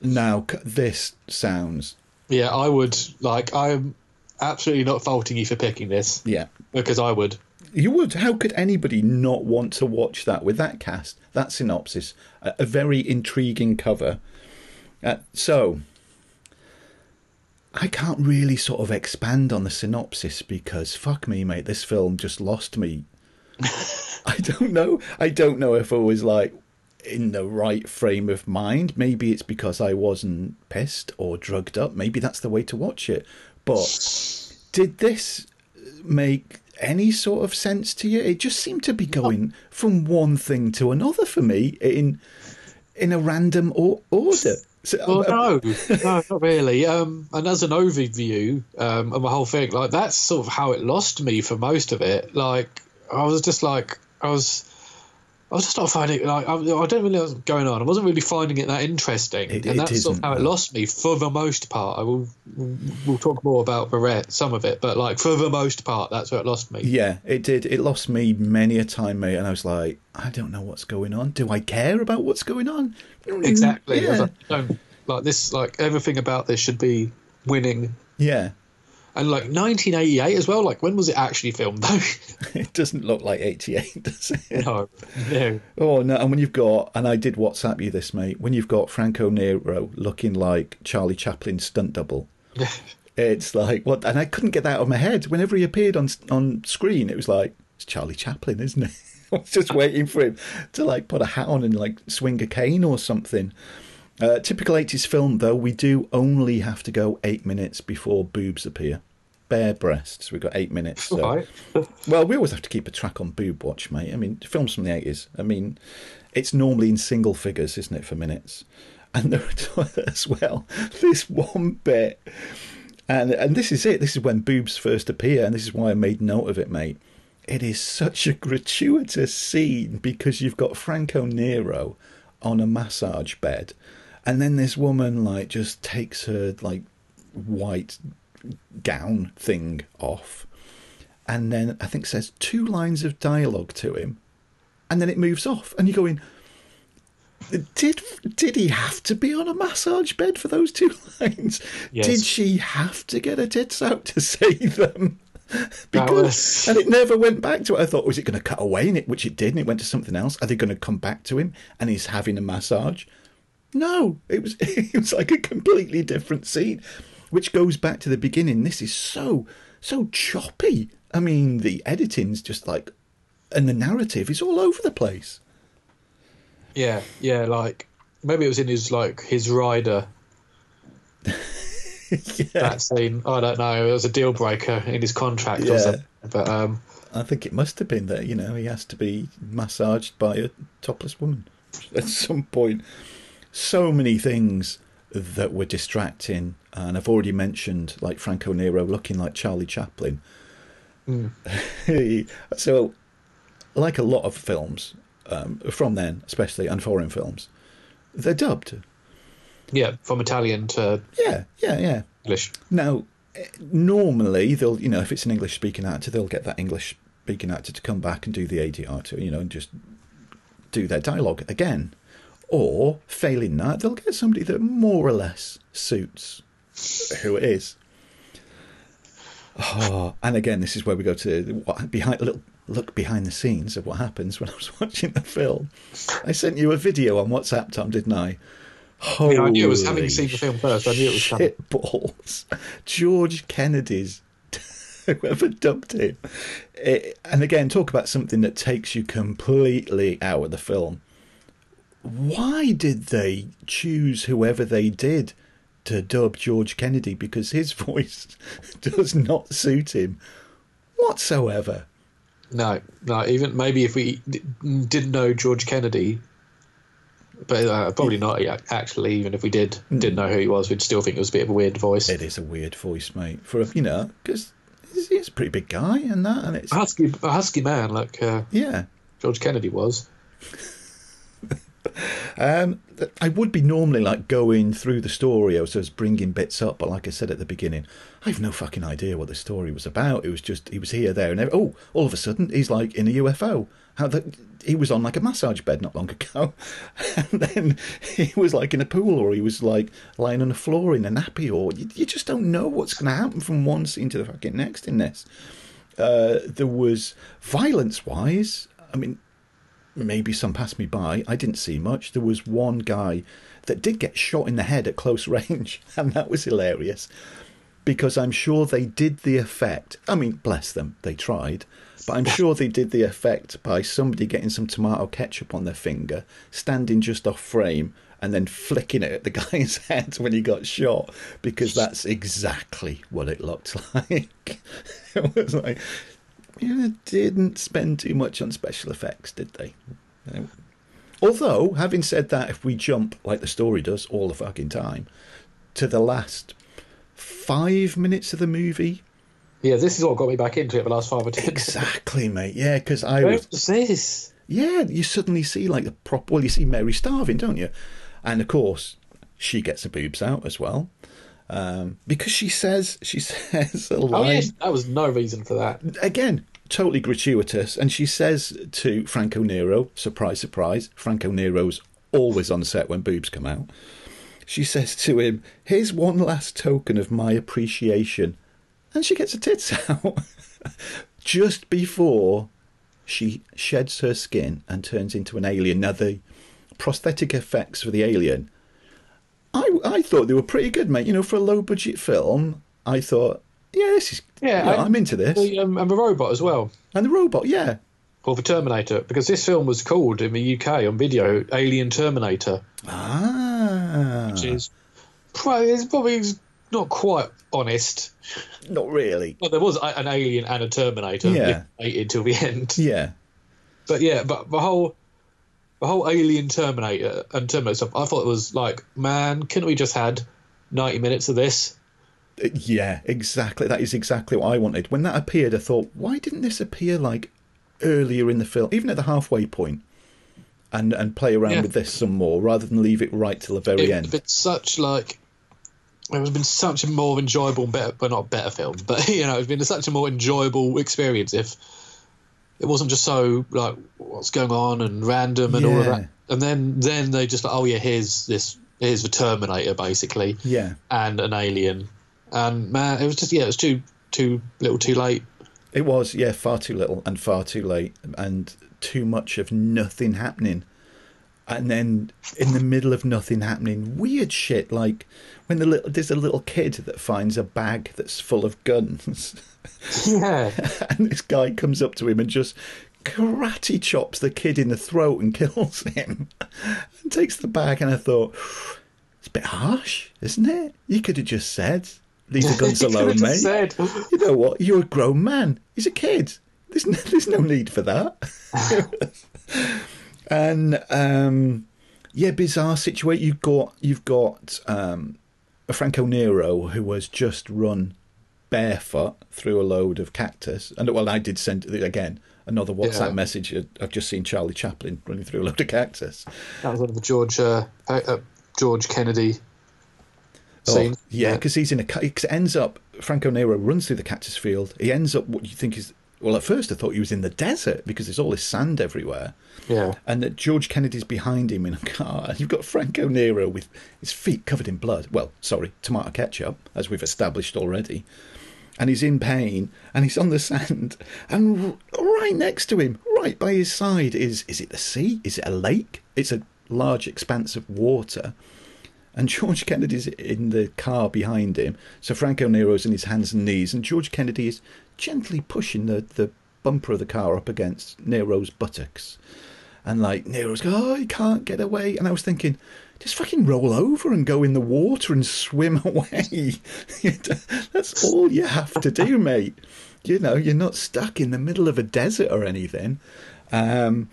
Now, this sounds. Yeah, I would like. I'm absolutely not faulting you for picking this Yeah. because I would. You would. How could anybody not want to watch that with that cast, that synopsis, a, a very intriguing cover? Uh, so, I can't really sort of expand on the synopsis because fuck me, mate, this film just lost me. [LAUGHS] I don't know. I don't know if I was like in the right frame of mind. Maybe it's because I wasn't pissed or drugged up. Maybe that's the way to watch it. But did this make any sort of sense to you? It just seemed to be going from one thing to another for me in in a random or- order. So, Well, uh, no, no, not really. Um, and as an overview um, of the whole thing, like that's sort of how it lost me for most of it. Like I was just like I was, I was just not finding it like I, I don't really know what's going on. I wasn't really finding it that interesting, It- and it that's sort of how it lost me for the most part. I will we'll talk more about Barrett, some of it, but like for the most part, that's where it lost me. Yeah, it did. It lost me many a time, mate, and I was like, I don't know what's going on. Do I care about what's going on? Mm, exactly. I Yeah. like, don't like this. Like everything about this should be winning. yeah. And like 1988 as well. Like when was it actually filmed though? [LAUGHS] It doesn't look like 88, [LAUGHS] does it? no, no. Oh, no. And when you've got, and I did WhatsApp you this, mate, when you've got Franco Nero looking like Charlie Chaplin's stunt double, [LAUGHS] it's like, what? And I couldn't get that out of my head. Whenever he appeared on on screen, it was like, it's Charlie Chaplin, isn't it? I was just waiting for him to like put a hat on and like swing a cane or something. Uh, typical 80s film, though, we do only have to go eight minutes before boobs appear. Bare breasts. We've got eight minutes. So. Right. [LAUGHS] Well, we always have to keep a track on boob watch, mate. I mean, films from the 80s. I mean, it's normally in single figures, isn't it, for minutes? And there are [LAUGHS] as well. This one bit, and and this is it. This is when boobs first appear, and this is why I made note of it, mate. It is such a gratuitous scene because you've got Franco Nero on a massage bed, and then this woman like just takes her like white gown thing off, and then I think says two lines of dialogue to him, and then it moves off, and you're going, did did he have to be on a massage bed for those two [LAUGHS] lines? Yes. Did she have to get her tits out to [LAUGHS] say them? Because was- and it never went back to it. I thought, was it going to cut away? And it, which it did, and it went to something else. Are they going to come back to him and he's having a massage? No, it was [LAUGHS] it was like a completely different scene, which goes back to the beginning. This is so so choppy. I mean, the editing's just like, and the narrative is all over the place. Yeah, yeah. Like maybe it was in his like his rider [LAUGHS] yeah, that scene. I don't know. It was a deal breaker in his contract Yeah. or something. But um, I think it must have been that you know he has to be massaged by a topless woman [LAUGHS] at some point. So many things that were distracting, and I've already mentioned like Franco Nero looking like Charlie Chaplin. [LAUGHS] so, like a lot of films um, from then, especially and foreign films, they're dubbed. yeah, from Italian to Yeah, yeah, yeah. English. Now, eh, normally they'll, you know, if it's an English speaking actor, they'll get that English speaking actor to come back and do the ADR to, you know, and just do their dialogue again. Or, failing that, they'll get somebody that more or less suits who it is. Oh, and again, this is where we go to what behind a little look behind the scenes of what happens when I was [LAUGHS] watching the film. I sent you a video on WhatsApp, Tom, didn't I? I, mean, I knew it was having Holy seen the film first. I knew it was coming. shit balls. [LAUGHS] George Kennedy's [LAUGHS] whoever dubbed him. It, eh, and again, talk about something that takes you completely out of the film. Why did they choose whoever they did to dub George Kennedy? Because his [LAUGHS] voice does not suit him whatsoever. No, no. Even maybe if we didn't know George Kennedy, but uh, probably not actually. Even if we did didn't know who he was, we'd still think it was a bit of a weird voice. It is a weird voice, mate. For a, you know, because he's, he's a pretty big guy and that, and it's A husky, a husky man like uh, yeah. George Kennedy was. [LAUGHS] Um, I would be normally like going through the story, I was just bringing bits up, but like I said at the beginning, I have no fucking idea what the story was about. It was just he was here, there, and ev- oh, all of a sudden he's like in a UFO. How he was on like a massage bed not long [LAUGHS] ago, and then he was like in a pool, or he was like lying on the floor in a nappy, or you, you just don't know what's going to happen from one scene to the fucking next in this. Uh, there was violence wise. I mean, maybe some passed me by. I didn't see much. There was one guy that did get shot in the head at close [LAUGHS] range, and that was hilarious because I'm sure they did the effect. I mean, bless them, they tried, but I'm sure they did the effect by somebody getting some tomato ketchup on their finger, standing just off frame, and then flicking it at the [LAUGHS] guy's head when he got shot because that's exactly what it looked [LAUGHS] like. it was like, yeah, didn't spend too much on special effects, did they? No. Although, having said that, if we jump like the story does all the fucking time to the last five minutes of the movie, Yeah, this is what got me back into it. The last five or ten. exactly, mate. Yeah, because I Where was was this? Yeah, you suddenly see like the prop. Well, you see Mary Stavin, don't you? And of course, she gets her boobs out as well. Um, because she says she [LAUGHS] says a line Oh yes, that was no reason for that. again, totally gratuitous. And she says to Franco Nero, surprise, surprise, Franco Nero's always on set when boobs come out. She says to him, Here's one last token of my appreciation. And she gets her tits [LAUGHS] out just before she sheds her skin and turns into an alien. Now, the prosthetic effects for the alien, I, I thought they were pretty good, mate. You know, for a low budget film, I thought, yeah, this is, Yeah, I'm into this. The, um, and the robot as well, And the robot, yeah. or the Terminator, because this film was called in the UK on video Alien Terminator, Ah. which is probably, it's probably not quite honest. Not really. Well, there was a- an alien and a Terminator Yeah. until the end. Yeah. But yeah, but the whole the whole Alien Terminator and Terminator stuff, I thought it was like, man, couldn't we just had ninety minutes of this? Yeah, exactly. That is exactly what I wanted. When that appeared, I thought, why didn't this appear like earlier in the film, even at the halfway point, and and play around Yeah. with this some more rather than leave it right till the very It end? been such like it would have been such a more enjoyable, better, but not better film, [LAUGHS] but you know, it's been such a more enjoyable experience if it wasn't just so like what's going on and random and all of that. And then then they just like, oh yeah, here's this, here's the Terminator basically, Yeah, and an alien, and man, it was just yeah, it was too too little, too late. it was. Yeah, far too little and far too late, and too much of nothing happening. And then in the middle of nothing happening, weird shit like when the little there's a little kid that finds a bag that's full of guns. [LAUGHS] Yeah, [LAUGHS] and this guy comes up to him and just karate chops the kid in the throat and [LAUGHS] kills him and takes the bag and i thought it's a bit harsh isn't it you could have just said leave the guns You could have alone mate said. you know what you're a grown man he's a kid there's no, there's no need for that [LAUGHS] and um yeah bizarre situation you've got you've got um a franco nero who has just run barefoot through a load of cactus. And well, I did send again another WhatsApp Yeah. message. I've just seen Charlie Chaplin running through a load of cactus. That was one of the George uh, uh, George Kennedy Oh, yeah, because he's in a. ca- It ends up Franco Nero runs through the cactus field. He ends up what you think is. Well, at first I thought he was in the desert because there's all this sand everywhere. yeah. and that George Kennedy's behind him in a car, and you've got Franco Nero with his feet covered in blood. Well, sorry, tomato ketchup, as we've established already. And he's in pain, and he's on the sand, and right next to him, right by his side, is is it the sea? Is it a lake? It's a large expanse of water. And George Kennedy's in the car behind him. So Franco Nero's in his hands and knees, and George Kennedy is gently pushing the, the bumper of the car up against Nero's buttocks. And like Nero's go, oh, he can't get away. And I was thinking, just fucking roll over and go in the water and swim [LAUGHS] away. [LAUGHS] That's all you have to do, mate. You know, you're not stuck in the middle of a desert or anything. Um,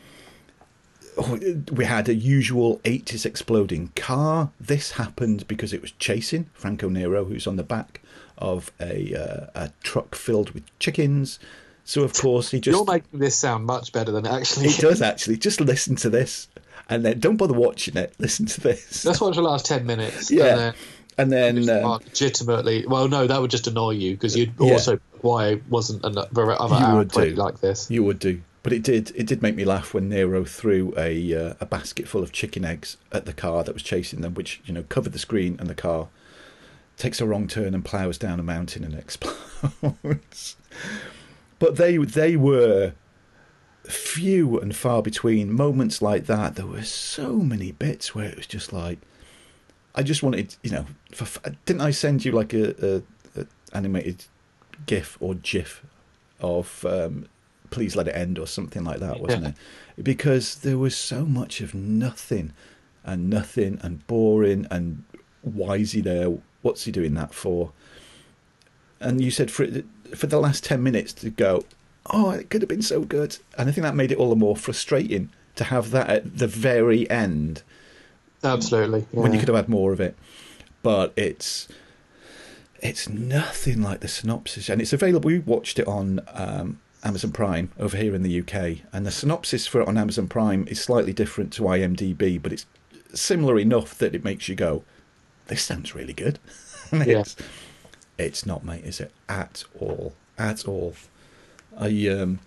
we had a usual 80s exploding car. This happened because it was chasing Franco Nero, who's on the back of a, uh, a truck filled with chickens. So, of course, he just. You're making this sound much better than it actually It does actually. Just listen to this, and then don't bother watching it. Listen to this. Let's watch the last 10 minutes. yeah, And and then then um, legitimately. Well, no, that would just annoy you because you'd Yeah. also. Why wasn't another hour would and 20 do. like this? you would do. But it did. It did make me laugh when Nero threw a uh, a basket full of chicken eggs at the car that was chasing them, which you know covered the screen, and the car takes a wrong turn and plows down a mountain and [LAUGHS] explodes. but they they were few and far between moments like that. There were so many bits where it was just like, I just wanted, you know, for, didn't I send you like a, a, a animated GIF or GIF of um, "Please Let It End" or something like that, wasn't Yeah. it? Because there was so much of nothing and nothing and boring and why is he there? What's he doing that for? And you said for for the last ten minutes to go, oh, it could have been so good, and I think that made it all the more frustrating to have that at the very end Absolutely. when you could have had more of it. But it's it's nothing like the synopsis, and it's available. We watched it on um, Amazon Prime over here in the UK, and the synopsis for it on Amazon Prime is slightly different to IMDb, but it's similar enough that it makes you go, "This sounds really good." [LAUGHS] Yeah. it's, it's not, mate, is it? At all, at all. I um,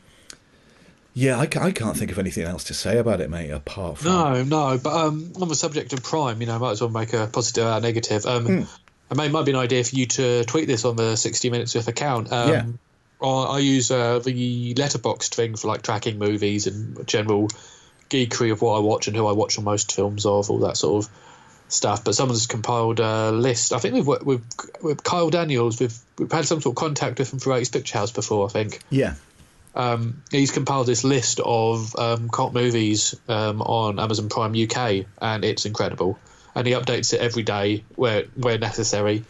yeah, I, I can't think of anything else to say about it, mate, apart from No, no, but um, on the subject of Prime, you know, I might as well make a positive or negative. Um, Hmm. It may might be an idea for you to tweet this on the 60 Minutes with account. Um, Yeah. I, I use uh, the Letterboxd thing for like tracking movies and general geekery of what I watch and who I watch on most films of, all that sort of stuff. But someone's compiled a list. I think we've worked with, with Kyle Daniels. We've we've had some sort of contact with him through 80s Picture House before. I think yeah, um, he's compiled this list of um, cult movies um, on Amazon Prime UK, and it's incredible. And he updates it every day where where necessary.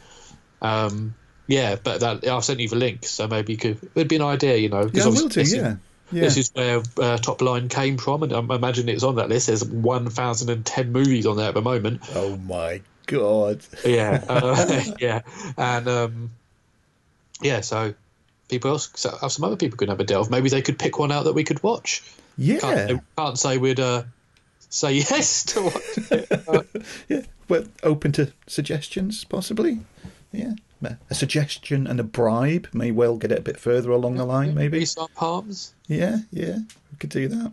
Um, yeah, but that I've sent you the link, so maybe you could. It'd be an idea, you know. yeah, I will do. this is- Yeah, yeah. This is where uh, Top Line came from, and I imagine it's on that list. There's 1,010 movies on there at the moment. oh my god. Yeah, [LAUGHS] uh, [LAUGHS] yeah, and um, yeah. So people else, so uh, some other people could have a delve. Maybe they could pick one out that we could watch. Yeah, Can't, can't say we'd uh, say [LAUGHS] yes to watch it. Yeah. Well, open to suggestions, possibly. Yeah, a suggestion and a bribe may well get it a bit further along the line. Maybe. Restart Palms. Yeah, yeah, we could do that.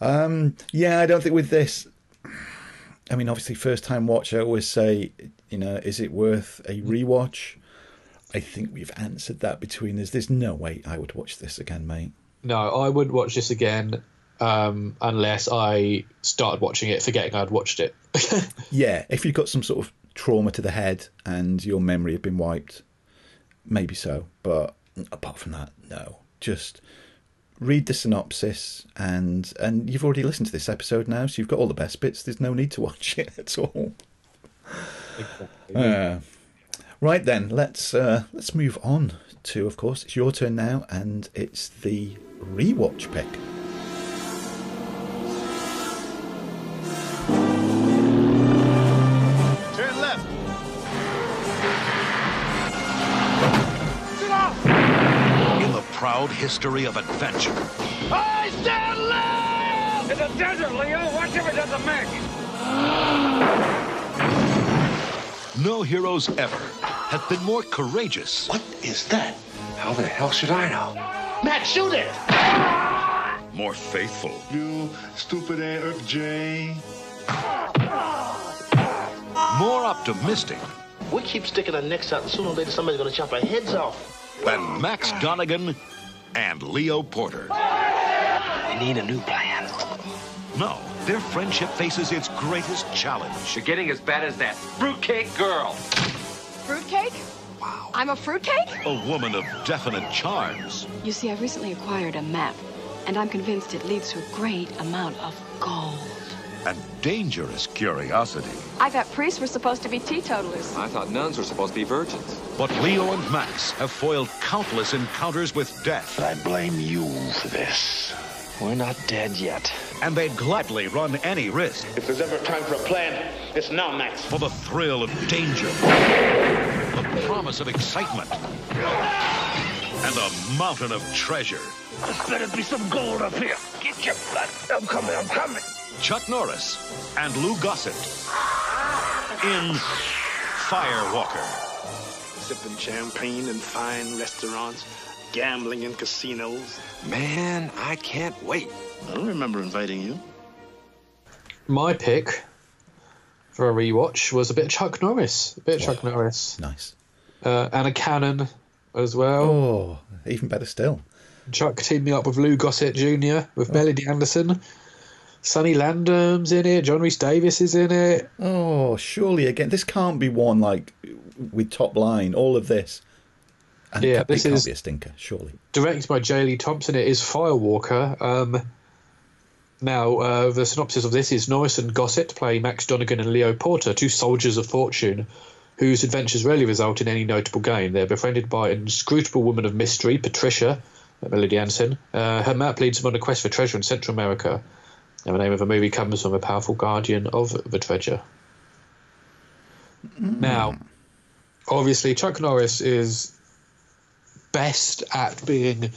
Um, yeah, I don't think with this. I mean, obviously, first time watch. I always say, you know, is it worth a rewatch? I think we've answered that between us. There's no way I would watch this again, mate. No, I wouldn't watch this again um, unless I started watching it, forgetting I'd watched it. [LAUGHS] Yeah, if you've got some sort of trauma to the head and your memory had been wiped, maybe so. But apart from that, no. Just read the synopsis and and you've already listened to this episode now, so you've got all the best bits. There's no need to [LAUGHS] watch it at all. Uh, right then, let's uh, let's move on to, of course, it's your turn now, and it's the rewatch pick. Proud history of adventure, I stand live! In the desert, Leo. Watch if it doesn't mix. no heroes ever have been more courageous, What is that? How the hell should I know? Matt, shoot it! more faithful, You stupid Earth J. more optimistic We keep sticking our necks out, and sooner or later somebody's gonna chop our heads off. Than Max Donegan and Leo Porter. We need a new plan. No, their friendship faces its greatest challenge. You're getting as bad as that fruitcake girl. Fruitcake? Wow. I'm a fruitcake? A woman of definite charms. You see, I've recently acquired a map, and I'm convinced it leads to a great amount of gold. And dangerous curiosity. I thought priests were supposed to be teetotalers. I thought nuns were supposed to be virgins. But Leo and Max have foiled countless encounters with death, I blame you for this. We're not dead yet. and they'd gladly run any risk If there's ever time for a plan, it's now, Max. for the thrill of danger, the promise of excitement, and a mountain of treasure. There's better be some gold up here. Get your blood. I'm coming, I'm coming. Chuck Norris and Lou Gossett in Firewalker. sipping champagne in fine restaurants, gambling in casinos. Man, I can't wait. I don't remember inviting you. My pick for a rewatch was a bit of Chuck Norris. A bit of Chuck Norris. Nice. Uh, and a Cannon as well. Oh, even better still. Chuck teaming up with Lou Gossett Jr., with Melody Anderson. Sonny Landham's in it. John Rhys-Davies is in it. Oh, surely again, this can't be one like with top line. All of this. And Yeah, it, this can't is- be a stinker, surely. directed by J. Lee Thompson. It is Firewalker. Um, now, uh, the synopsis of this is Norris and Gossett play Max Donegan and Leo Porter, two soldiers of fortune, whose adventures rarely result in any notable gain. They're befriended by an inscrutable woman of mystery, Patricia, uh, Melody Anderson. Uh, her map leads them on a quest for treasure in Central America. And the name of the movie comes from a powerful guardian of the treasure. Now, obviously, Chuck Norris is best at being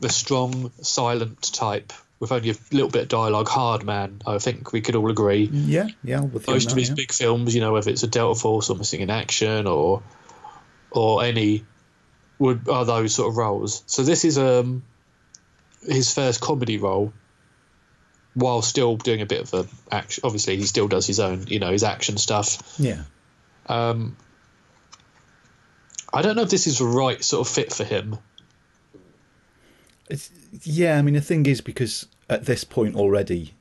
the strong, silent type with only a little bit of dialogue, hard man. I think we could all agree. Yeah, yeah. With Most that, of his yeah. big films, you know, whether it's a Delta Force or Missing in Action or or any would are those sort of roles. So this is um his first comedy role, while still doing a bit of a action. Obviously, he still does his own, you know, his action stuff. Yeah. Um, I don't know if this is the right sort of fit for him. It's, yeah, I mean, the thing is, because at this point already,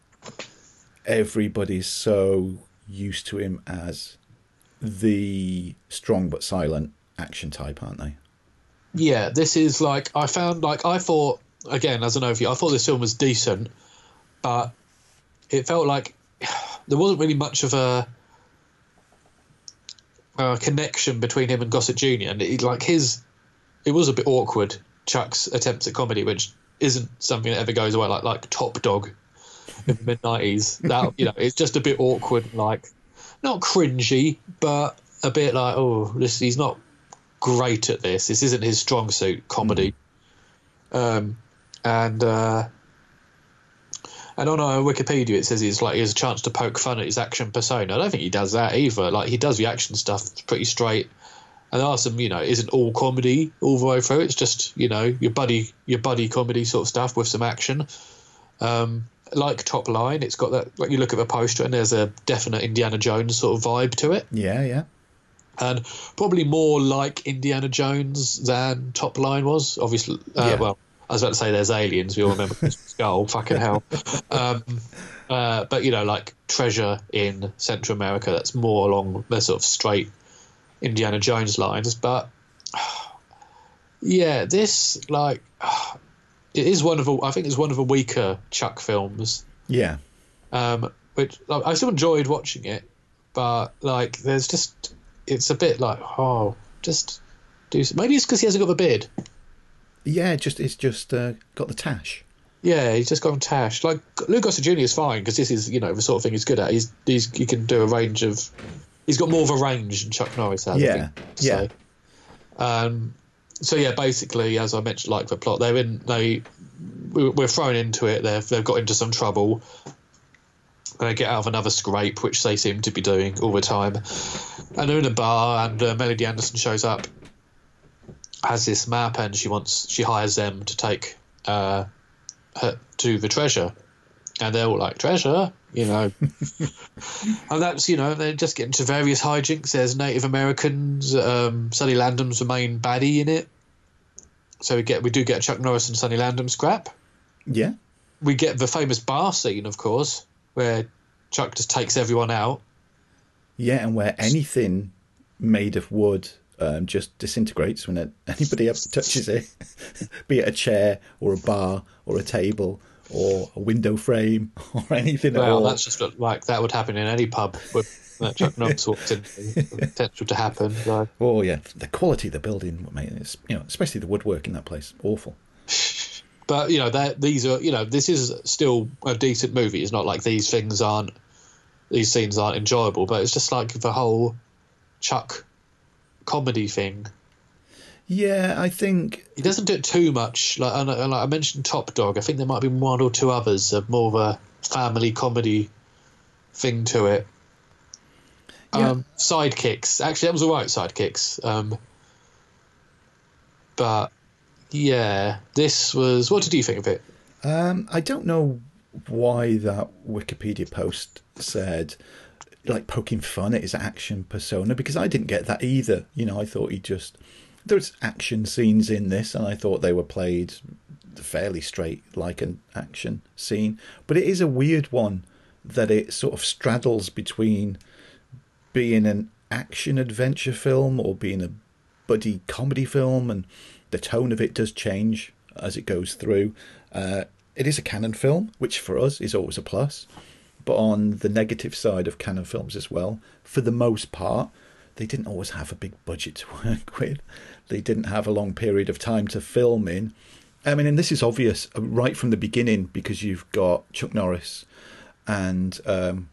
everybody's so used to him as the strong but silent action type, aren't they? Yeah, this is like I found like I thought again as an overview. I thought this film was decent, but it felt like [SIGHS] there wasn't really much of a, a connection between him and Gossett Junior. And it, like his, it was a bit awkward. Chuck's attempts at comedy, which isn't something that ever goes away. Like like Top Dog in the mid nineties. That you know, it's just a bit awkward. Like not cringy, but a bit like oh, this he's not great at this. This isn't his strong suit, comedy. Um, and uh, and on uh, Wikipedia it says he's like he has a chance to poke fun at his action persona. I don't think he does that either. Like he does the action stuff pretty straight. And there are some, you know, isn't all comedy all the way through. It's just, you know, your buddy, your buddy comedy sort of stuff with some action. Um, like Top Line, it's got that. Like you look at the poster, and there's a definite Indiana Jones sort of vibe to it Yeah, yeah. and probably more like Indiana Jones than Top Line was. Obviously, uh, Yeah. well, I was about to say there's aliens. We all remember [LAUGHS] Skull. Fucking hell. Um, uh, but you know, like Treasure in Central America, that's more along the sort of straight Indiana Jones lines. But [SIGHS] yeah, this like [SIGHS] it is one of the, I think it's one of the weaker Chuck films Yeah. um, which like, I still enjoyed watching it, but like there's just it's a bit like oh just do maybe it's because he hasn't got the beard. Yeah, just it's just uh, got the tash. Yeah, he's just gone tash. Like Lou Gossett Jr. is fine because this is you know the sort of thing he's good at. He's he's he can do a range of. He's got more of a range than Chuck Norris has. Yeah, think, yeah. say. Um. So yeah, basically, as I mentioned, like the plot, they're in they we- we're thrown into it. They've they've got into some trouble. They get out of another scrape, which they seem to be doing all the time. And they're in a bar, and uh, Melody Anderson shows up, has this map, and she wants she hires them to take uh, her to the treasure, and they're all like treasure, you know. [LAUGHS] and that's you know they just get into various hijinks. There's Native Americans. Um, Sonny Landham's the main baddie in it. So we get we do get Chuck Norris and Sonny Landham scrap. Yeah. We get the famous bar scene, of course, where Chuck just takes everyone out. Yeah, and where anything made of wood um, just disintegrates when it, anybody else touches it, [LAUGHS] be it a chair or a bar or a table or a window frame [LAUGHS] or anything at Well, all. that's just like that would happen in any pub with that Chuck Norris walked in. Potential to happen. So. Oh yeah, the quality of the building, mate, is, you know, especially the woodwork in that place, awful. But you know, that these are you know, this is still a decent movie. It's not like these things aren't these scenes aren't enjoyable, but it's just like the whole Chuck comedy thing. Yeah, I think He doesn't do it too much. Like, and, and like I mentioned, Top Dog. I think there might be one or two others of more of a family comedy thing to it. Yeah. Um, sidekicks. Actually, that was all right. Sidekicks. Um, but yeah, this was. What did you think of it? Um, I don't know why that Wikipedia post said like poking fun at his action persona because I didn't get that either. You know, I thought he just there's action scenes in this, and I thought they were played fairly straight like an action scene. But it is a weird one that it sort of straddles between being an action adventure film or being a buddy comedy film, and the tone of it does change as it goes through. Uh, it is a Cannon film, which for us is always a plus. But on the negative side of Cannon films as well, for the most part, they didn't always have a big budget to [LAUGHS] work with. They didn't have a long period of time to film in. I mean, and this is obvious uh, right from the beginning because you've got Chuck Norris and um,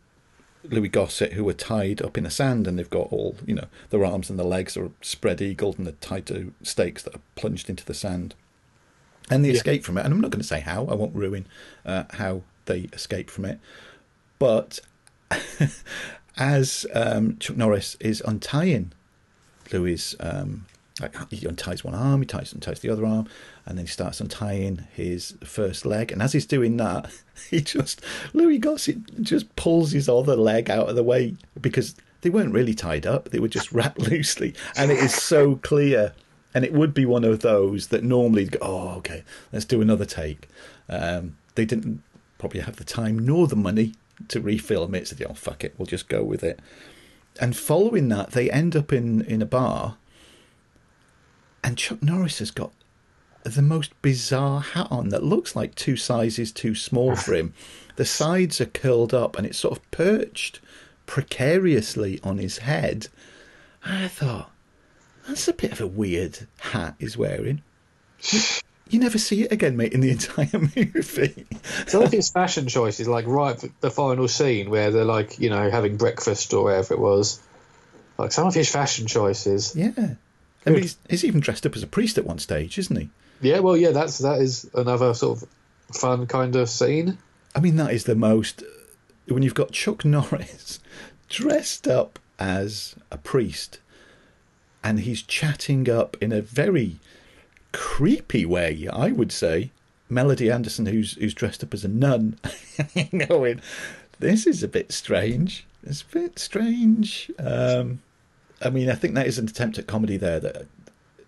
Louis Gossett who are tied up in the sand and they've got all, you know, their arms and their legs are spread eagled and they're tied to stakes that are plunged into the sand. and they Yeah. escape from it. And I'm not going to say how. I won't ruin uh, how they escape from it. But [LAUGHS] as um, Chuck Norris is untying Louis, um, like he unties one arm, he ties unties the other arm, and then he starts untying his first leg. And as he's doing that, [LAUGHS] he just Louis Gossett just pulls his other leg out of the way because they weren't really tied up; they were just wrapped [LAUGHS] loosely, and it is so clear. And it would be one of those that normally go, oh, okay, let's do another take. Um, they didn't probably have the time nor the money to refilm it, they, oh, fuck it, we'll just go with it. And following that, they end up in, in a bar, and Chuck Norris has got the most bizarre hat on that looks like two sizes too small for him. The sides are curled up, and it's sort of perched precariously on his head. I thought, that's a bit of a weird hat he's wearing. [LAUGHS] You, never see it again, mate, in the [LAUGHS] entire movie. Some of his fashion choices, like right the final scene where they're like, you know, having breakfast or whatever it was. Like some of his fashion choices. Yeah. I mean, he's, he's even dressed up as a priest at one stage, isn't he? Yeah, well, yeah, that's that is another sort of fun kind of scene. I mean, that is the most. When you've got Chuck Norris [LAUGHS] dressed up as a priest and he's chatting up in a very creepy way, I would say. Melody Anderson, who's who's dressed up as a nun, [LAUGHS] going, "This is a bit strange. It's a bit strange." Um, I mean, I think that is an attempt at comedy there. That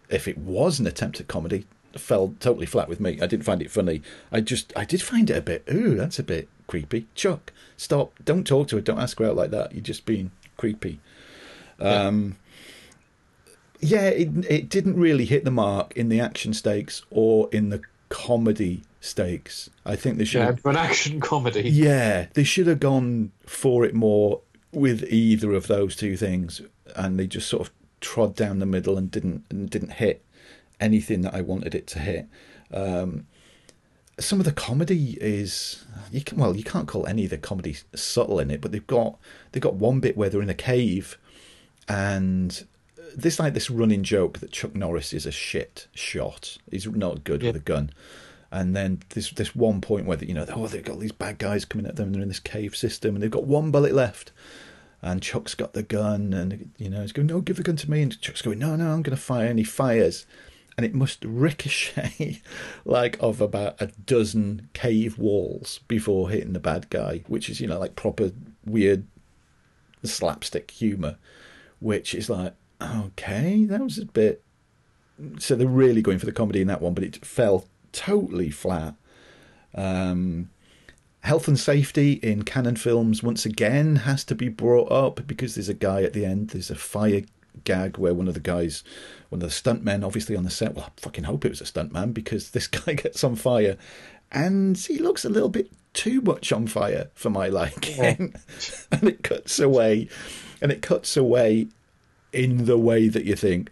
if it was an attempt at comedy, fell totally flat with me. I didn't find it funny. I just I did find it a bit. Ooh, that's a bit creepy. Chuck, stop! Don't talk to her. Don't ask her out like that. You're just being creepy. Um, yeah, it it didn't really hit the mark in the action stakes or in the comedy stakes. I think they should. Yeah, have an action comedy. yeah, they should have gone for it more with either of those two things, and they just sort of trod down the middle and didn't and didn't hit anything that I wanted it to hit. Um, some of the comedy is you can well you can't call any of the comedy subtle in it, but they've got they've got one bit where they're in a cave, and there's like this running joke that Chuck Norris is a shit shot. He's not good with a gun. And then there's this one point where you know oh they've got these bad guys coming at them and they're in this cave system and they've got one bullet left, and Chuck's got the gun and you know he's going no give the gun to me and Chuck's going no no I'm going to fire and he fires, and it must ricochet [LAUGHS] like of about a dozen cave walls before hitting the bad guy, which is you know like proper weird slapstick humor, which is like okay that was a bit. So they're really going for the comedy in that one, but it fell totally flat. Um, health and safety in Cannon films once again has to be brought up because there's a guy at the end. There's a fire gag where one of the guys, one of the stuntmen, obviously on the set. Well, I fucking hope it was a stuntman because [LAUGHS] this guy gets on fire, and he looks a little bit too much on fire for my liking, [LAUGHS] and it cuts away, and it cuts away in the way that you think.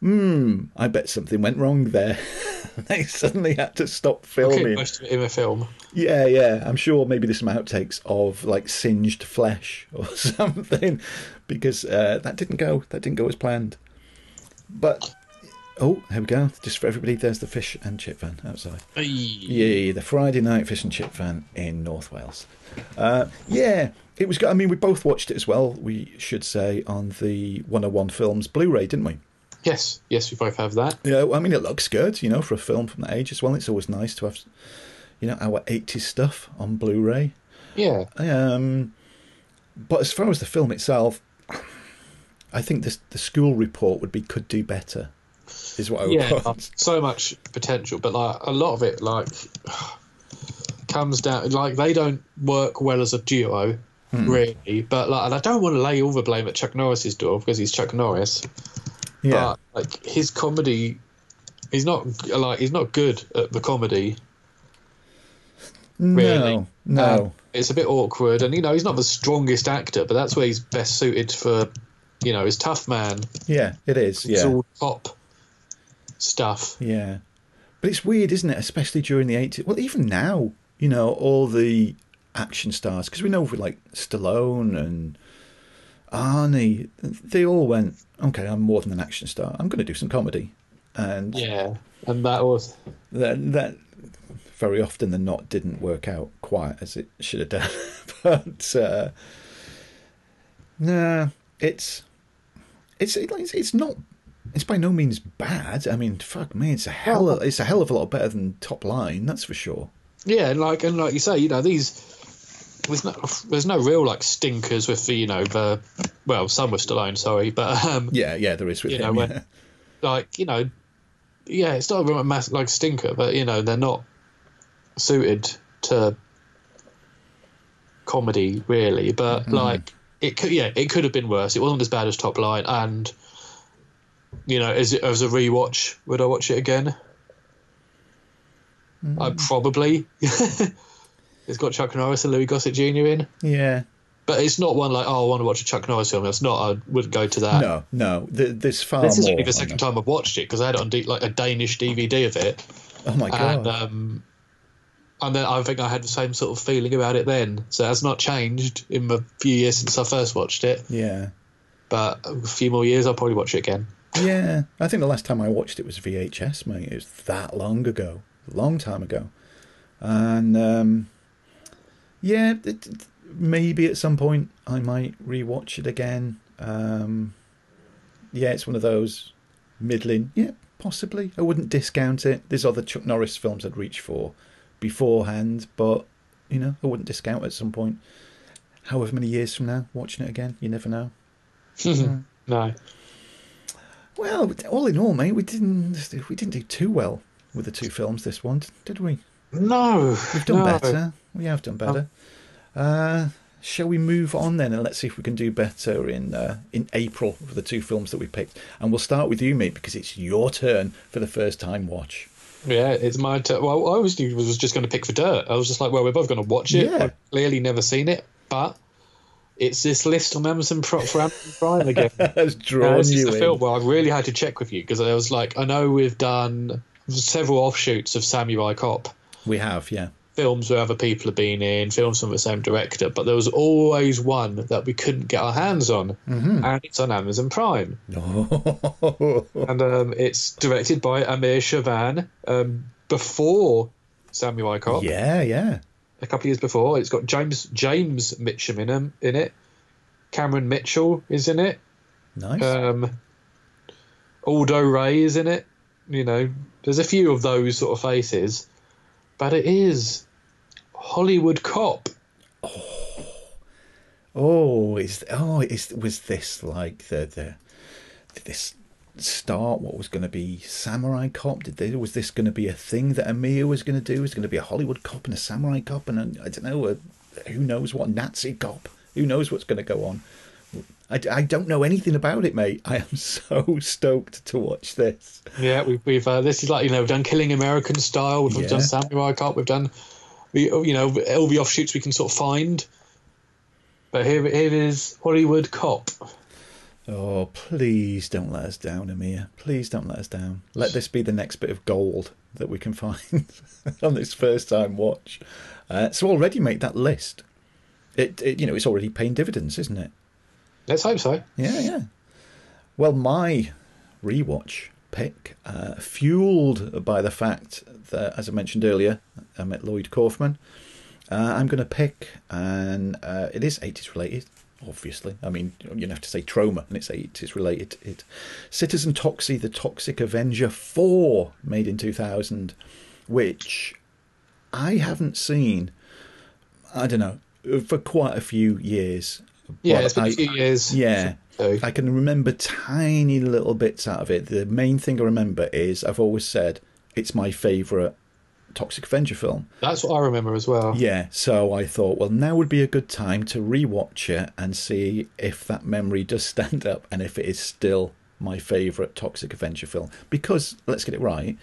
Hmm, I bet something went wrong there. [LAUGHS] they suddenly had to stop Okay, filming. most of it in a film. Yeah, yeah. I'm sure maybe there's some outtakes of like singed flesh [LAUGHS] or something because uh, that didn't go. That didn't go as planned. But oh, here we go. Just for everybody, there's the fish and chip van outside. Yeah, the Friday night fish and chip van in North Wales. Uh, yeah, it was. I mean, we both watched it as well. We should say on the 101 Films Blu-ray, didn't we? Yes, yes, we both have that. Yeah, I mean, it looks good, you know, for a film from that age as well. It's always nice to have, you know, our 80s stuff on Blu-ray. Yeah. Um, but as far as the film itself, I think this, the school report would be could do better, is what I would yeah, so much potential, but like a lot of it, like [SIGHS] comes down like they don't work well as a duo, Hmm. really. But like, and I don't want to lay all the blame at Chuck Norris's door because he's Chuck Norris. Yeah. But like his comedy, he's not like he's not good at the comedy. really. No, no. Um, it's a bit awkward, and you know he's not the strongest actor, but that's where he's best suited for, you know, his tough man. yeah, it is. It's Yeah. all top stuff. Yeah. But it's weird, isn't it? Especially during the 80s. Well, even now, you know, all the action stars, because we know with like Stallone and Arnie, they all went, okay, I'm more than an action star. I'm going to do some comedy. and Yeah, and that was that that very often the knot didn't work out quite as it should have done. [LAUGHS] but uh, nah, it's it's it's it's not. It's by no means bad. I mean, fuck me, it's a hell. Of, it's a hell of a lot better than Top Line, that's for sure. yeah, and like and like you say, you know these. There's no, there's no real like stinkers with the you know the well some with Stallone sorry but um Yeah, yeah, there is with you him. know when yeah. like you know yeah it's not a real mass like stinker but you know they're not suited to comedy really but Mm-hmm. like it could yeah it could have been worse it wasn't as bad as Top Line and you know as as a rewatch would I watch it again I Mm. probably [LAUGHS] it's got Chuck Norris and Louis Gossett Jr. in Yeah. but it's not one like oh I want to watch a Chuck Norris film. It's not. I wouldn't go to that. No, no. Th- there's far This is more. only the second time I've watched it because I had it on D- like a Danish DVD of it, Oh my god. and um, and then I think I had the same sort of feeling about it then. So that's not changed in the few years since I first watched it. yeah. But a few more years, I'll probably watch it again. Yeah, I think the last time I watched it was VHS, mate. It was that long ago, long time ago, and um, yeah, it, it- maybe at some point I might rewatch it again. Um, yeah, it's one of those middling. Yeah, possibly. I wouldn't discount it. There's other Chuck Norris films I'd reach for beforehand, but you know, I wouldn't discount at some point. However many years from now, watching it again, you never know. [LAUGHS] No, Well, all in all, mate, we didn't we didn't do too well with the two films this one, did we? no, We've done no. better. We have done better. Uh, shall we move on then, and let's see if we can do better in uh, in April for the two films that we picked? And we'll start with you, mate, because it's your turn for the first time watch. Yeah, it's my turn. Well, I was was just going to pick for dirt. I was just like, well, we're both going to watch it. Yeah. I've clearly never seen it, but it's this list on Amazon Pro- for Amazon Prime again. [LAUGHS] Has Yeah, drawn this is you the in. film where I really had to check with you because I was like, I know we've done several offshoots of Samurai Cop We have, yeah. Films where other people have been in, films from the same director, but there was always one that we couldn't get our hands on, Mm-hmm. and it's on Amazon Prime, No. [LAUGHS] and um, it's directed by Amir Shervan. Um, before Samurai Cop, yeah, yeah. a couple of years before, it's got James James Mitchum in, in it. Cameron Mitchell is in it. Nice. Um, Aldo Ray is in it. You know, there's a few of those sort of faces, but it is Hollywood Cop. Oh, oh, is oh, is was this like the the this start? What was going to be Samurai Cop? Did they, was this going to be a thing that Amir was going to do? Was going to be a Hollywood cop and a Samurai cop and I don't know, a, who knows what Nazi cop? Who knows what's going to go on? I, I don't know anything about it, mate. I am [LAUGHS] so stoked to watch this. Yeah, we've, we've uh, this is like you know we've done Killing American Style, we've Yeah. done Samurai Cop, we've done we you know all the offshoots we can sort of find. But here here is Hollywood Cop. Oh, please don't let us down, Amir. Please don't let us down. Let this be the next bit of gold that we can [LAUGHS] find [LAUGHS] on this first time watch. Uh, so already, mate, that list, it, it you know it's already paying dividends, isn't it? Let's hope so. Yeah, yeah. Well, my rewatch pick, uh, fueled by the fact that, as I mentioned earlier, I met Lloyd Kaufman. Uh, I'm going to pick, and uh, it is 80s related, obviously. I mean, you have to say Troma, and it's 80s related. It Citizen Toxie, The Toxic Avenger 4, made in 2000, which I haven't seen, I don't know, for quite a few years. Yeah, But it's been a I- few years. Yeah. So- I can remember tiny little bits out of it. The main thing I remember is I've always said it's my favourite Toxic Avenger film. That's what I remember as well. Yeah, so I thought, well, now would be a good time to rewatch it and see if that memory does [LAUGHS] stand up and if it is still my favourite Toxic Avenger film. Because, let's get it right,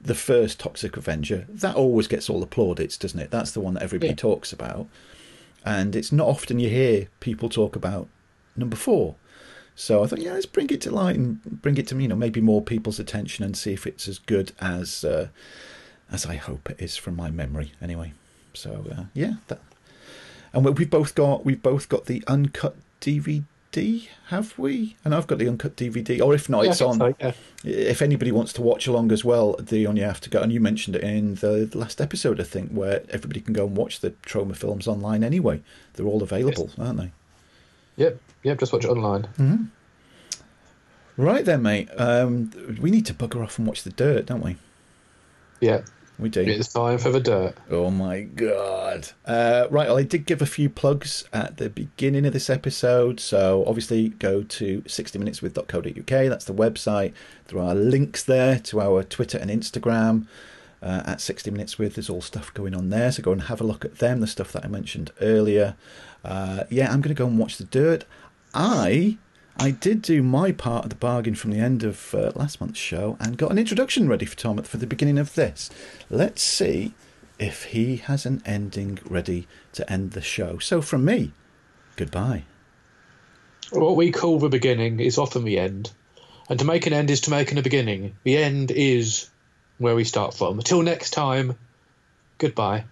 the first Toxic Avenger, that always gets all the plaudits, doesn't it? That's the one that everybody Yeah. talks about. And it's not often you hear people talk about number four. So I thought, yeah, let's bring it to light and bring it to you know maybe more people's attention and see if it's as good as uh, as I hope it is from my memory. Anyway, so uh, yeah, that. And we- we've both got we've both got the uncut DVD DVD, have we? And I've got the uncut DVD, or if not, Yeah, it's on. so, yeah. If anybody wants to watch along as well, the on you have to go. And you mentioned it in the last episode, I think, where everybody can go and watch the Troma films online anyway. They're all available, aren't they? Yep, yep. Just watch it online. Right then, mate. Um, we need to bugger off and watch the dirt, don't we? Yeah, We do. it's time for the dirt. Oh my god. Uh, right, well, I did give a few plugs at the beginning of this episode. So obviously go to 60minuteswith.co.uk. That's the website. There are links there to our Twitter and Instagram uh, at 60 Minutes With. There's all stuff going on there. So go and have a look at them, the stuff that I mentioned earlier. Uh, yeah, I'm going to go and watch The Dirt. I. I did do my part of the bargain from the end of uh, last month's show and got an introduction ready for Tom for the beginning of this. Let's see if he has an ending ready to end the show. So, from me, goodbye. What we call the beginning is often the end, and to make an end is to make a beginning. The end is where we start from. Until next time, goodbye.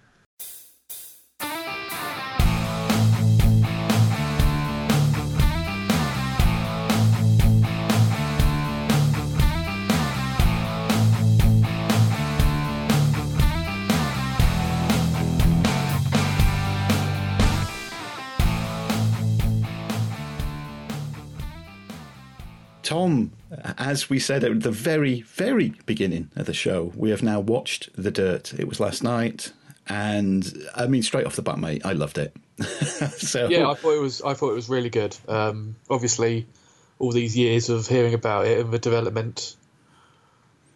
Tom, as we said at the very, very beginning of the show, we have now watched The Dirt. It was last night. And I mean, straight off the bat, mate, I loved it. [LAUGHS] so, Yeah, I thought it was. I thought it was really good. Um, obviously, all these years of hearing about it and the development.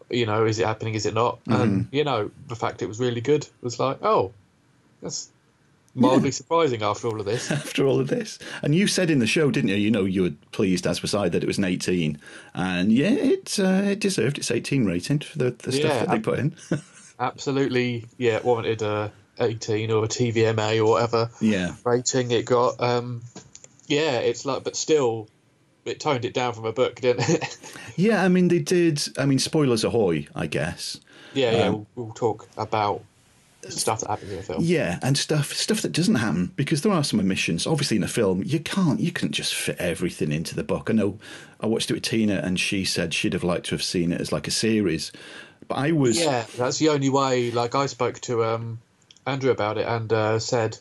You know, is it happening? Is it not? And you know, the fact it was really good was like, oh, that's mildly surprising after all of this. [LAUGHS] after all of this. And you said in the show, didn't you? You know, you were pleased, as was I, that it was an 18. And yeah, it, uh, it deserved its 18 rating for the, the stuff Yeah, that they ab- put in. [LAUGHS] Absolutely, yeah, it warranted a 18 or a TVMA or whatever yeah. rating it got. Um, yeah, it's like, but still, it toned it down from a book, didn't it? [LAUGHS] Yeah, I mean, they did. I mean, spoilers ahoy, I guess. yeah, yeah. Um, we'll, we'll talk about stuff that happens in the film. Yeah, and stuff stuff that doesn't happen because there are some omissions. Obviously, in a film, you can't you can't just fit everything into the book. I know I watched it with Tina, and she said she'd have liked to have seen it as like a series, but I was Yeah, that's the only way. Like I spoke to um, Andrew about it and uh, said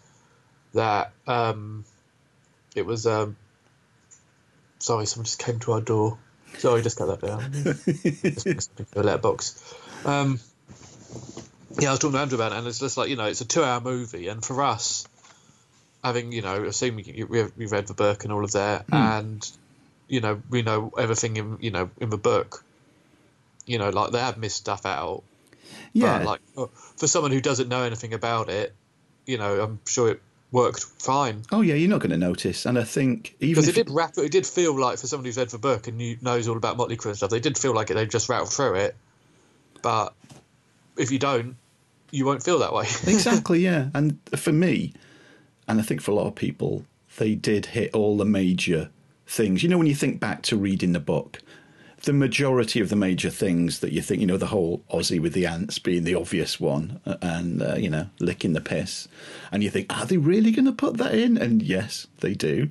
that um, it was. Um, sorry, someone just came to our door. Sorry, just cut that down. [LAUGHS] Just something the letterbox. Um, yeah, I was talking to Andrew about it, and it's just like you know, it's a two-hour movie, and for us, having you know, assuming you- we we read the book and all of that, and you know, we know everything in you know in the book. You know, like they have missed stuff out, yeah, but like uh, for someone who doesn't know anything about it, you know, I'm sure it worked fine oh yeah, you're not going to notice. And I think even because it did wrap. It did feel like for someone who's read the book and knew, knows all about Motley Crue and stuff, they did feel like it. They just rattled through it, but if you don't, you won't feel that way. [LAUGHS] exactly, yeah. And for me, and I think for a lot of people, they did hit all the major things. You know, when you think back to reading the book, the majority of the major things that you think, you know, the whole Ozzy with the ants being the obvious one, uh, and uh, you know, licking the piss, and you think, are they really going to put that in? And yes, they do.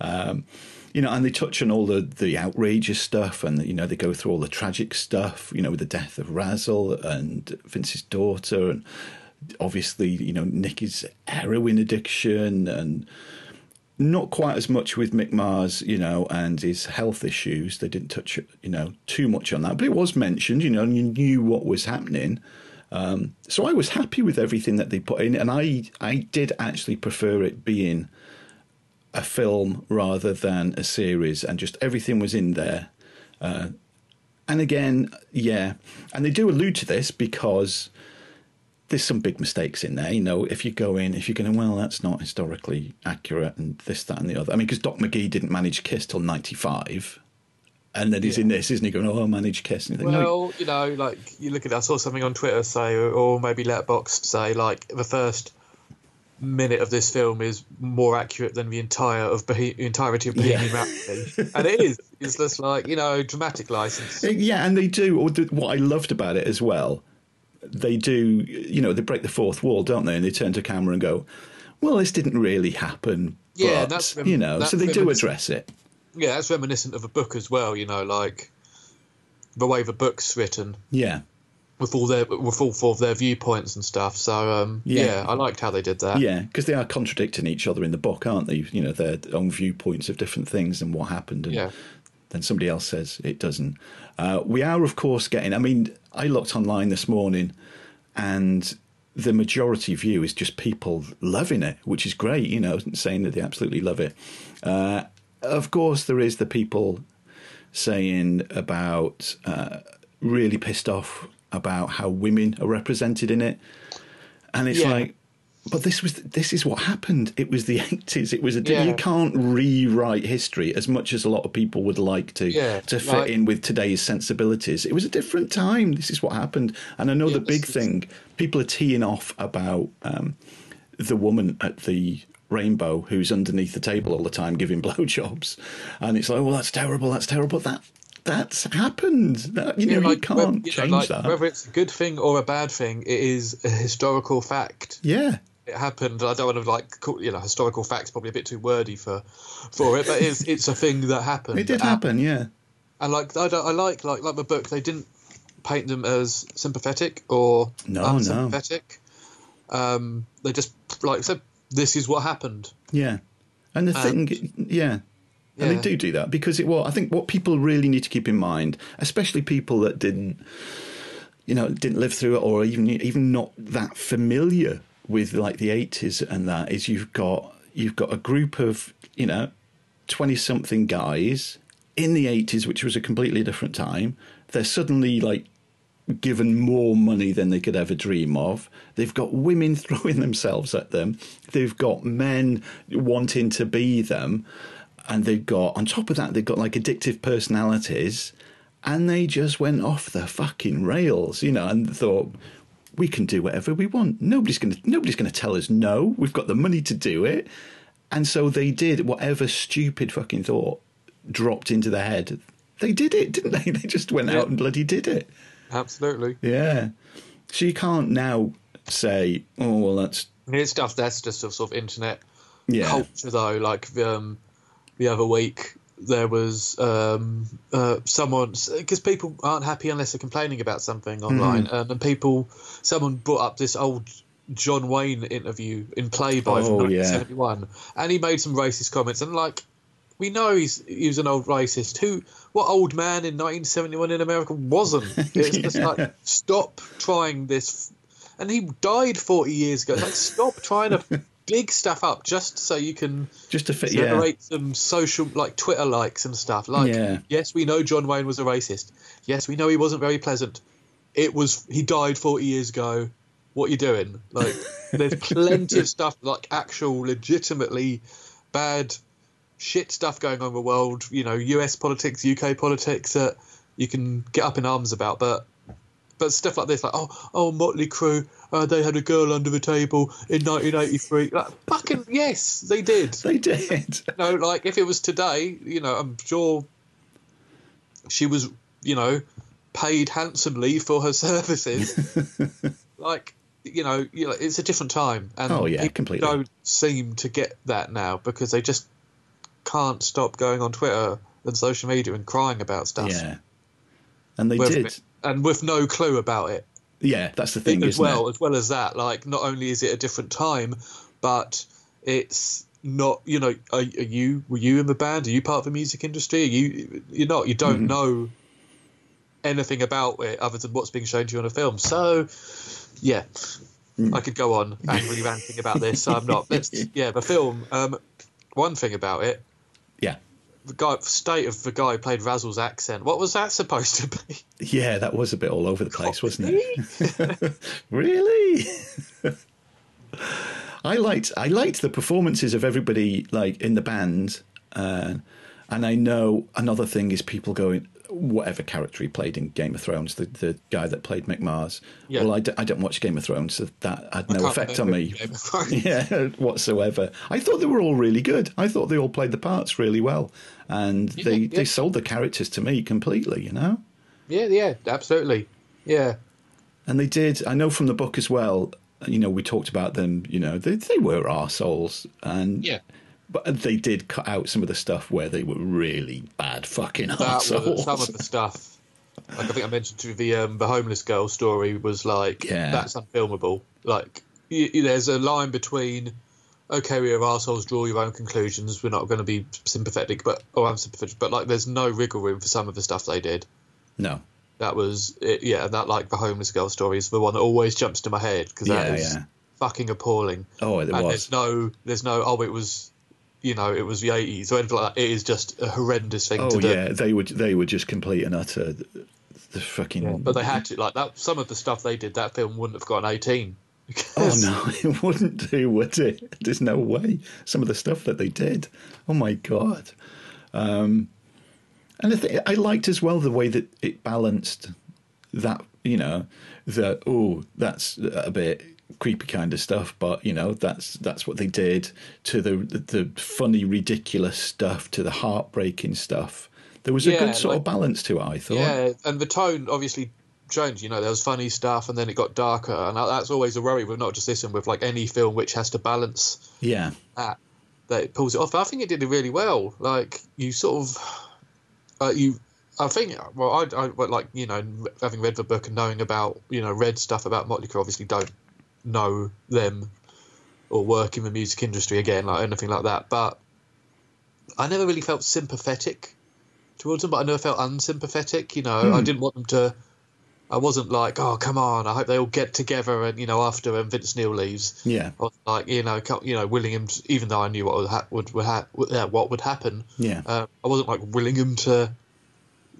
Um, you know, and they touch on all the, the outrageous stuff, and you know they go through all the tragic stuff. You know, with the death of Razzle and Vince's daughter, and obviously you know Nicky's heroin addiction, and not quite as much with Mick Mars, you know, and his health issues. They didn't touch, you know, too much on that, but it was mentioned, you know, and you knew what was happening. Um, so I was happy with everything that they put in, and I I did actually prefer it being a film rather than a series, and just everything was in there. Uh, and again, yeah, and they do allude to this because there's some big mistakes in there. You know, if you go in, if you're going, well, that's not historically accurate, and this, that, and the other. I mean, because Doc McGhee didn't manage Kiss till '95, and then he's in this, isn't he? Going, oh, I managed Kiss. And think, no, Well, you know, like you look at, I saw something on Twitter say, or maybe Letterboxd say, like the first minute of this film is more accurate than the entire of Bohe- entirety of Bohemian Yeah. Rhapsody, and it is. It's just like you know, dramatic license. Yeah, and they do. What I loved about it as well, they do. You know, they break the fourth wall, don't they? And they turn to camera and go, "Well, this didn't really happen." Yeah, but, that's- you know. that's So they do address it. yeah, that's reminiscent of a book as well. You know, like the way the book's written Yeah. With all their with all four of their viewpoints and stuff. So um, Yeah. yeah. I liked how they did that. Yeah, because they are contradicting each other in the book, aren't they? You know, their own viewpoints of different things and what happened. And Yeah. then somebody else says it doesn't. Uh, we are, of course, getting. I mean, I looked online this morning, and the majority view is just people loving it, which is great. You know, saying that they absolutely love it. Uh, of course, there is the people saying about uh, really pissed off about how women are represented in it, and it's Yeah. like. But this was this is what happened. It was the [LAUGHS] eighties. It was a Yeah. you can't rewrite history as much as a lot of people would like to Yeah, to fit like- in with today's sensibilities. It was a different time. This is what happened. And I know the big is- thing people are teeing off about um, the woman at the rainbow who's underneath the table all the time giving [LAUGHS] blowjobs, and it's like, well, that's terrible. That's terrible. That that's happened. That, you know, Yeah, you can't whether- you know, change like, that. Whether it's a good thing or a bad thing, it is a historical fact. Yeah. It happened. I don't want to like call, you know historical facts probably a bit too wordy for for it, but it's it's a thing that happened. It did And- happen. Yeah. And like I, don't, I like like like the book, they didn't paint them as sympathetic or No, no. unsympathetic. Um, they just like said, "This is what happened." Yeah, and the And- thing, yeah, and they do do that because it. Well, I think what people really need to keep in mind, especially people that didn't, you know, didn't live through it or even even not that familiar with like the eighties and that, is you've got you've got a group of you know twenty something guys in the eighties, which was a completely different time. They're suddenly like given more money than they could ever dream of. They've got women [LAUGHS] throwing themselves at them. They've got men wanting to be them. And they've got, on top of that, they've got like addictive personalities. And they just went off the fucking rails, you know, and thought, we can do whatever we want. Nobody's going to, nobody's going to tell us no. We've got the money to do it. And so they did whatever stupid fucking thought dropped into their head. They did it, didn't they? [LAUGHS] They just went out and bloody did it. Absolutely. Yeah. So you can't now say, oh, well, that's. It's stuff that's just a sort of internet Yeah. culture, though. Like um, the other week, there was um, uh, someone because people aren't happy unless they're complaining about something online, Mm-hmm. um, and people someone brought up this old John Wayne interview in Playboy Oh, from yeah. 1971, and he made some racist comments, and like. We know he's he was an old racist. Who, what old man in 1971 in America wasn't? [LAUGHS] It's just like stop trying this, and he died 40 years ago. Like stop trying to dig stuff up just so you can Just to fit, yeah. generate some social like Twitter likes and stuff. Like, Yeah. yes, we know John Wayne was a racist. Yes, we know he wasn't very pleasant. It was he died 40 years ago. What are you doing? Like, [LAUGHS] there's plenty of stuff like actual, legitimately bad shit stuff going on in the world. You know, U.S. politics, UK politics that you can get up in arms about, but. But stuff like this, like oh, oh, Motley Crue, uh, they had a girl under the table in 1983. Like, fucking yes, they did. [LAUGHS] They did. No, like if it was today, you know, I'm sure she was, you know, paid handsomely for her [LAUGHS] services. [LAUGHS] like, you know, you know, it's a different time, and Oh, yeah, completely. don't seem to get that now because they just can't stop going on Twitter and social media and crying about stuff. Yeah. And they With- did. and with no clue about it Yeah, that's the thing, as well it? as well as that like not only is it a different time but it's not you know are, are you were you in the band are you part of the music industry are you you're not you don't Mhm. know anything about it other than what's being shown to you on a film so yeah Mm. i could go on angrily ranting about this so i'm not let's [LAUGHS] yeah the film um one thing about it Yeah. The guy state of the guy who played Razzle's accent what was that supposed to be Yeah, that was a bit all over the place, wasn't it? [LAUGHS] really? [LAUGHS] I liked I liked the performances of everybody like in the band, uh, and I know another thing is people going whatever character he played in Game of Thrones, the, the guy that played Mick Mars. Yeah. Well, I, d- I don't watch Game of Thrones, so that had no effect on me. Game of [LAUGHS] Thrones. Yeah, whatsoever. I thought they were all really good. I thought they all played the parts really well, and they, yeah. they sold the characters to me completely. You know. yeah yeah absolutely yeah And they did. I know from the book as well. You know, we talked about them. You know, they they were arseholes, and Yeah. But they did cut out some of the stuff where they were really bad fucking that assholes. some of the [LAUGHS] stuff. Like I think I mentioned to the um, the homeless girl story was like Yeah. that's unfilmable. Like y y- there's a line between okay, we are assholes. Draw your own conclusions. We're not going to be sympathetic, but or I'm sympathetic, but like there's no wriggle room for some of the stuff they did. No. That was it, yeah, that like the homeless girl story is the one that always jumps to my head because that Yeah, is yeah. fucking appalling. Oh, it and was. there's no there's no oh it was you know it was the 80s or anything like that. It is just a horrendous thing Oh to do. yeah, they would they were just complete and utter the fucking. But they had to like that. Some of the stuff they did, that film wouldn't have gotten eighteen. Oh [LAUGHS] no, [LAUGHS] it wouldn't do, would it? There's no way. Some of the stuff that they did. Oh my god. Um, and I, th- I liked as well the way that it balanced that. You know, that oh, that's a bit creepy kind of stuff, but you know, that's that's what they did to the the, the funny, ridiculous stuff, to the heartbreaking stuff. There was a Yeah, good sort of balance to it. I thought. Yeah, and the tone obviously changed. You know, there was funny stuff, and then it got darker, and that's always a worry with not just this and with like any film which has to balance Yeah. that that it pulls it off. I think it did it really well. Like you sort of, uh, you. I think, well, I, I like you know, having read the book and knowing about you know, read stuff about Motley Crue. Obviously, don't know them or work in the music industry again, like anything like that. But I never really felt sympathetic towards them, but I never felt unsympathetic. You know, I didn't want them to. I wasn't like, oh, come on! I hope they all get together, and you know, after and Vince Neil leaves, Yeah. I was like, you know, you know, willing him, to, even though I knew what would ha- would, would ha- yeah, what would happen. Yeah. Uh, I wasn't like willing him to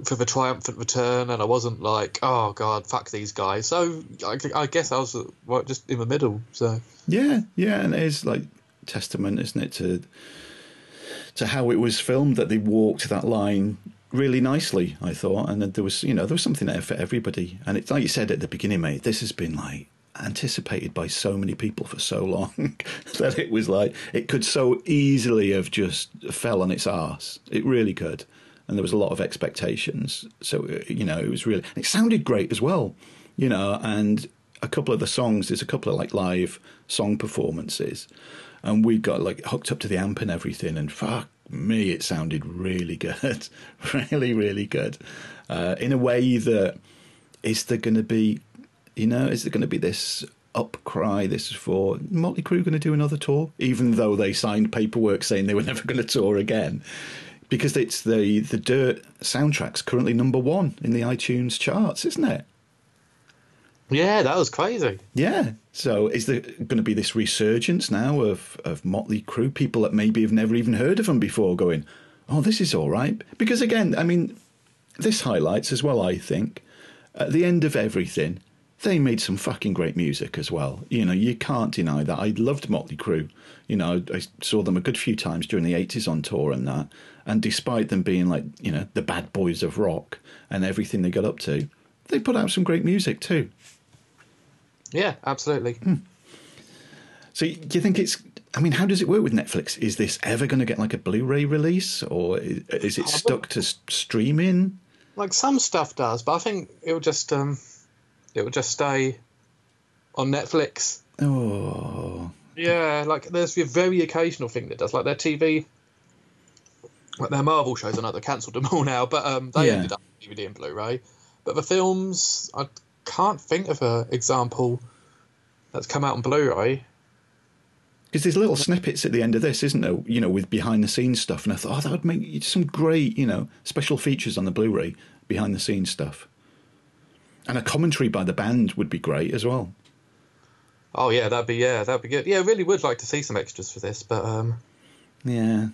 for the triumphant return, and I wasn't like, oh god, fuck these guys. So I, I guess I was uh, well, just in the middle. So Yeah, yeah, and it is like testament, isn't it, to to how it was filmed that they walked that line really nicely. I thought, and there was, you know, there was something there for everybody. And it's like you said at the beginning, mate. This has been like anticipated by so many people for so long [LAUGHS] that it was like it could so easily have just fell on its arse. It really could, and there was a lot of expectations. So uh, you know, it was really. It sounded great as well, you know, and a couple of the songs. There's a couple of like live song performances, and we got like hooked up to the amp and everything, and fuck me, it sounded really good, [LAUGHS] really, really good, uh, in a way that is there going to be, you know, is there going to be this upcry? This is for Motley Crue going to do another tour, even though they signed paperwork saying they were [LAUGHS] never going to tour again. Because it's the the Dirt soundtrack's currently number one in the iTunes charts, isn't it? yeah, that was crazy. Yeah. So is there going to be this resurgence now of, of Motley Crue? People that maybe have never even heard of them before going, oh, this is all right. Because again, I mean, this highlights as well, I think, at the end of everything, they made some fucking great music as well. You know, you can't deny that. I loved Motley Crue. You know, I saw them a good few times during the 80s on tour and that. And despite them being like, you know, the bad boys of rock and everything they got up to, they put out some great music too. Yeah, absolutely. So, do you think it's? I mean, how does it work with Netflix? Is this ever going to get like a Blu-ray release, or is, it stuck to streaming? Like some stuff does, but I think it'll just um, it'll just stay on Netflix. Oh, Yeah, like there's a very occasional thing that does, like their TV, like their Marvel shows. I know they cancelled them [LAUGHS] all now, but um, they Yeah. ended up DVD and Blu-ray. But the films, I can't think of an example that's come out on Blu-ray. because there's little snippets at the end of this, isn't there? You know, with behind-the-scenes stuff, and I thought, oh, that would make some great, you know, special features on the Blu-ray, behind-the-scenes stuff, and a commentary by the band would be great as well. Oh yeah, that'd be yeah, that'd be good. Yeah, I really would like to see some extras for this, but um, Yeah.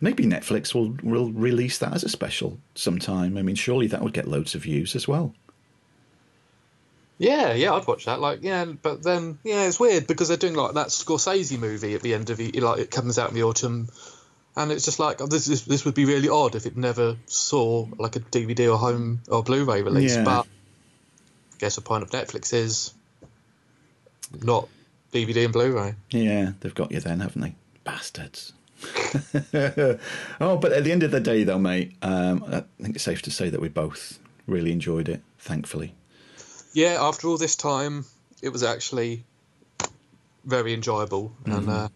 Maybe Netflix will will release that as a special sometime. I mean, surely that would get loads of views as well. Yeah, yeah, I'd watch that. Like, yeah, but then, yeah, it's weird because they're doing like that Scorsese movie at the end of the like it comes out in the autumn, and it's just like oh, this is this would be really odd if it never saw like a DVD or home or Blu-ray release. Yeah. But I guess the point of Netflix is not DVD and Blu-ray. Yeah, they've got you then, haven't they? Bastards. [LAUGHS] oh, but at the end of the day, though, mate, um, I think it's safe to say that we both really enjoyed it, thankfully. Yeah, after all this time, it was actually very enjoyable, and uh,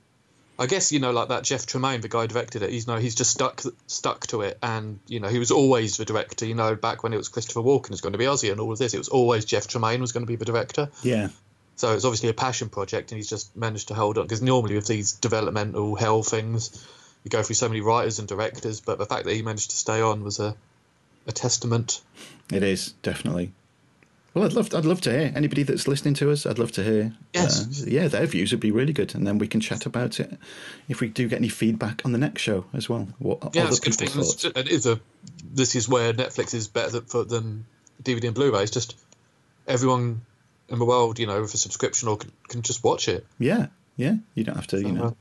I guess you know, like that Jeff Tremaine, the guy who directed it. He's no, he's just stuck stuck to it, and you know, he was always the director. You know, back when it was Christopher Walken was going to be Ozzy and all of this, it was always Jeff Tremaine was going to be the director. Yeah. So it's obviously a passion project, and he's just managed to hold on. Because normally with these developmental hell things, you go through so many writers and directors, but the fact that he managed to stay on was a a testament. It is definitely. Well, I'd love I'd love to hear anybody that's listening to us. I'd love to hear. Yes. uh, yeah, their views would be really good, and then we can chat about it if we do get any feedback on the next show as well. What Yeah, other it's a good thing. thoughts? It is a. This is where Netflix is better than, for, than DVD and Blu-ray. It's just everyone in the world, you know, with a subscription or can, can just watch it. Yeah, yeah. You don't have to, you know,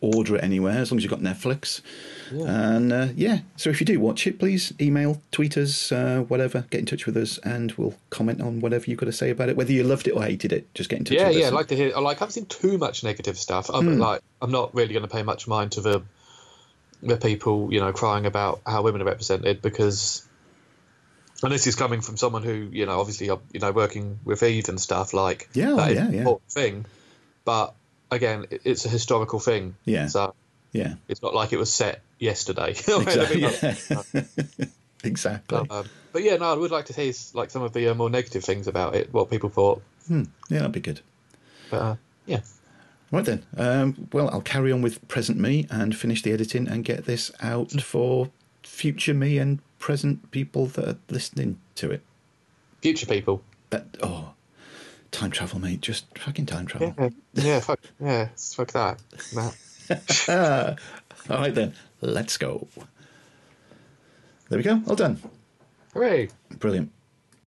order it anywhere as long as you've got Netflix. And uh, yeah, so if you do watch it, please email, tweet us, uh, whatever. Get in touch with us, and we'll comment on whatever you've got to say about it. Whether you loved it or hated it, just get in touch. Yeah, yeah. us. I like to hear. I like. I haven't seen too much negative stuff. I'm Hmm. like. I'm not really going to pay much mind to the the people, you know, crying about how women are represented because. And this is coming from someone who, you know, obviously, uh, you know, working with Eve and stuff like Yeah, that is yeah, yeah. important thing. But again, it's a historical thing. Yeah. So yeah, it's not like it was set yesterday. [LAUGHS] exactly. yeah. [LAUGHS] exactly. Um, but yeah, no, I would like to hear like some of the uh, more negative things about it, what people thought. Hmm. Yeah, that'd be good. But uh, yeah, Right then. Um, well, I'll carry on with present me and finish the editing and get this out for future me and present people that are listening to it. future people. That oh, time travel, mate. Just fucking time travel. Yeah, yeah, fuck, yeah, fuck that. [LAUGHS] All right then. Let's go. There we go. All done. Hooray! Brilliant.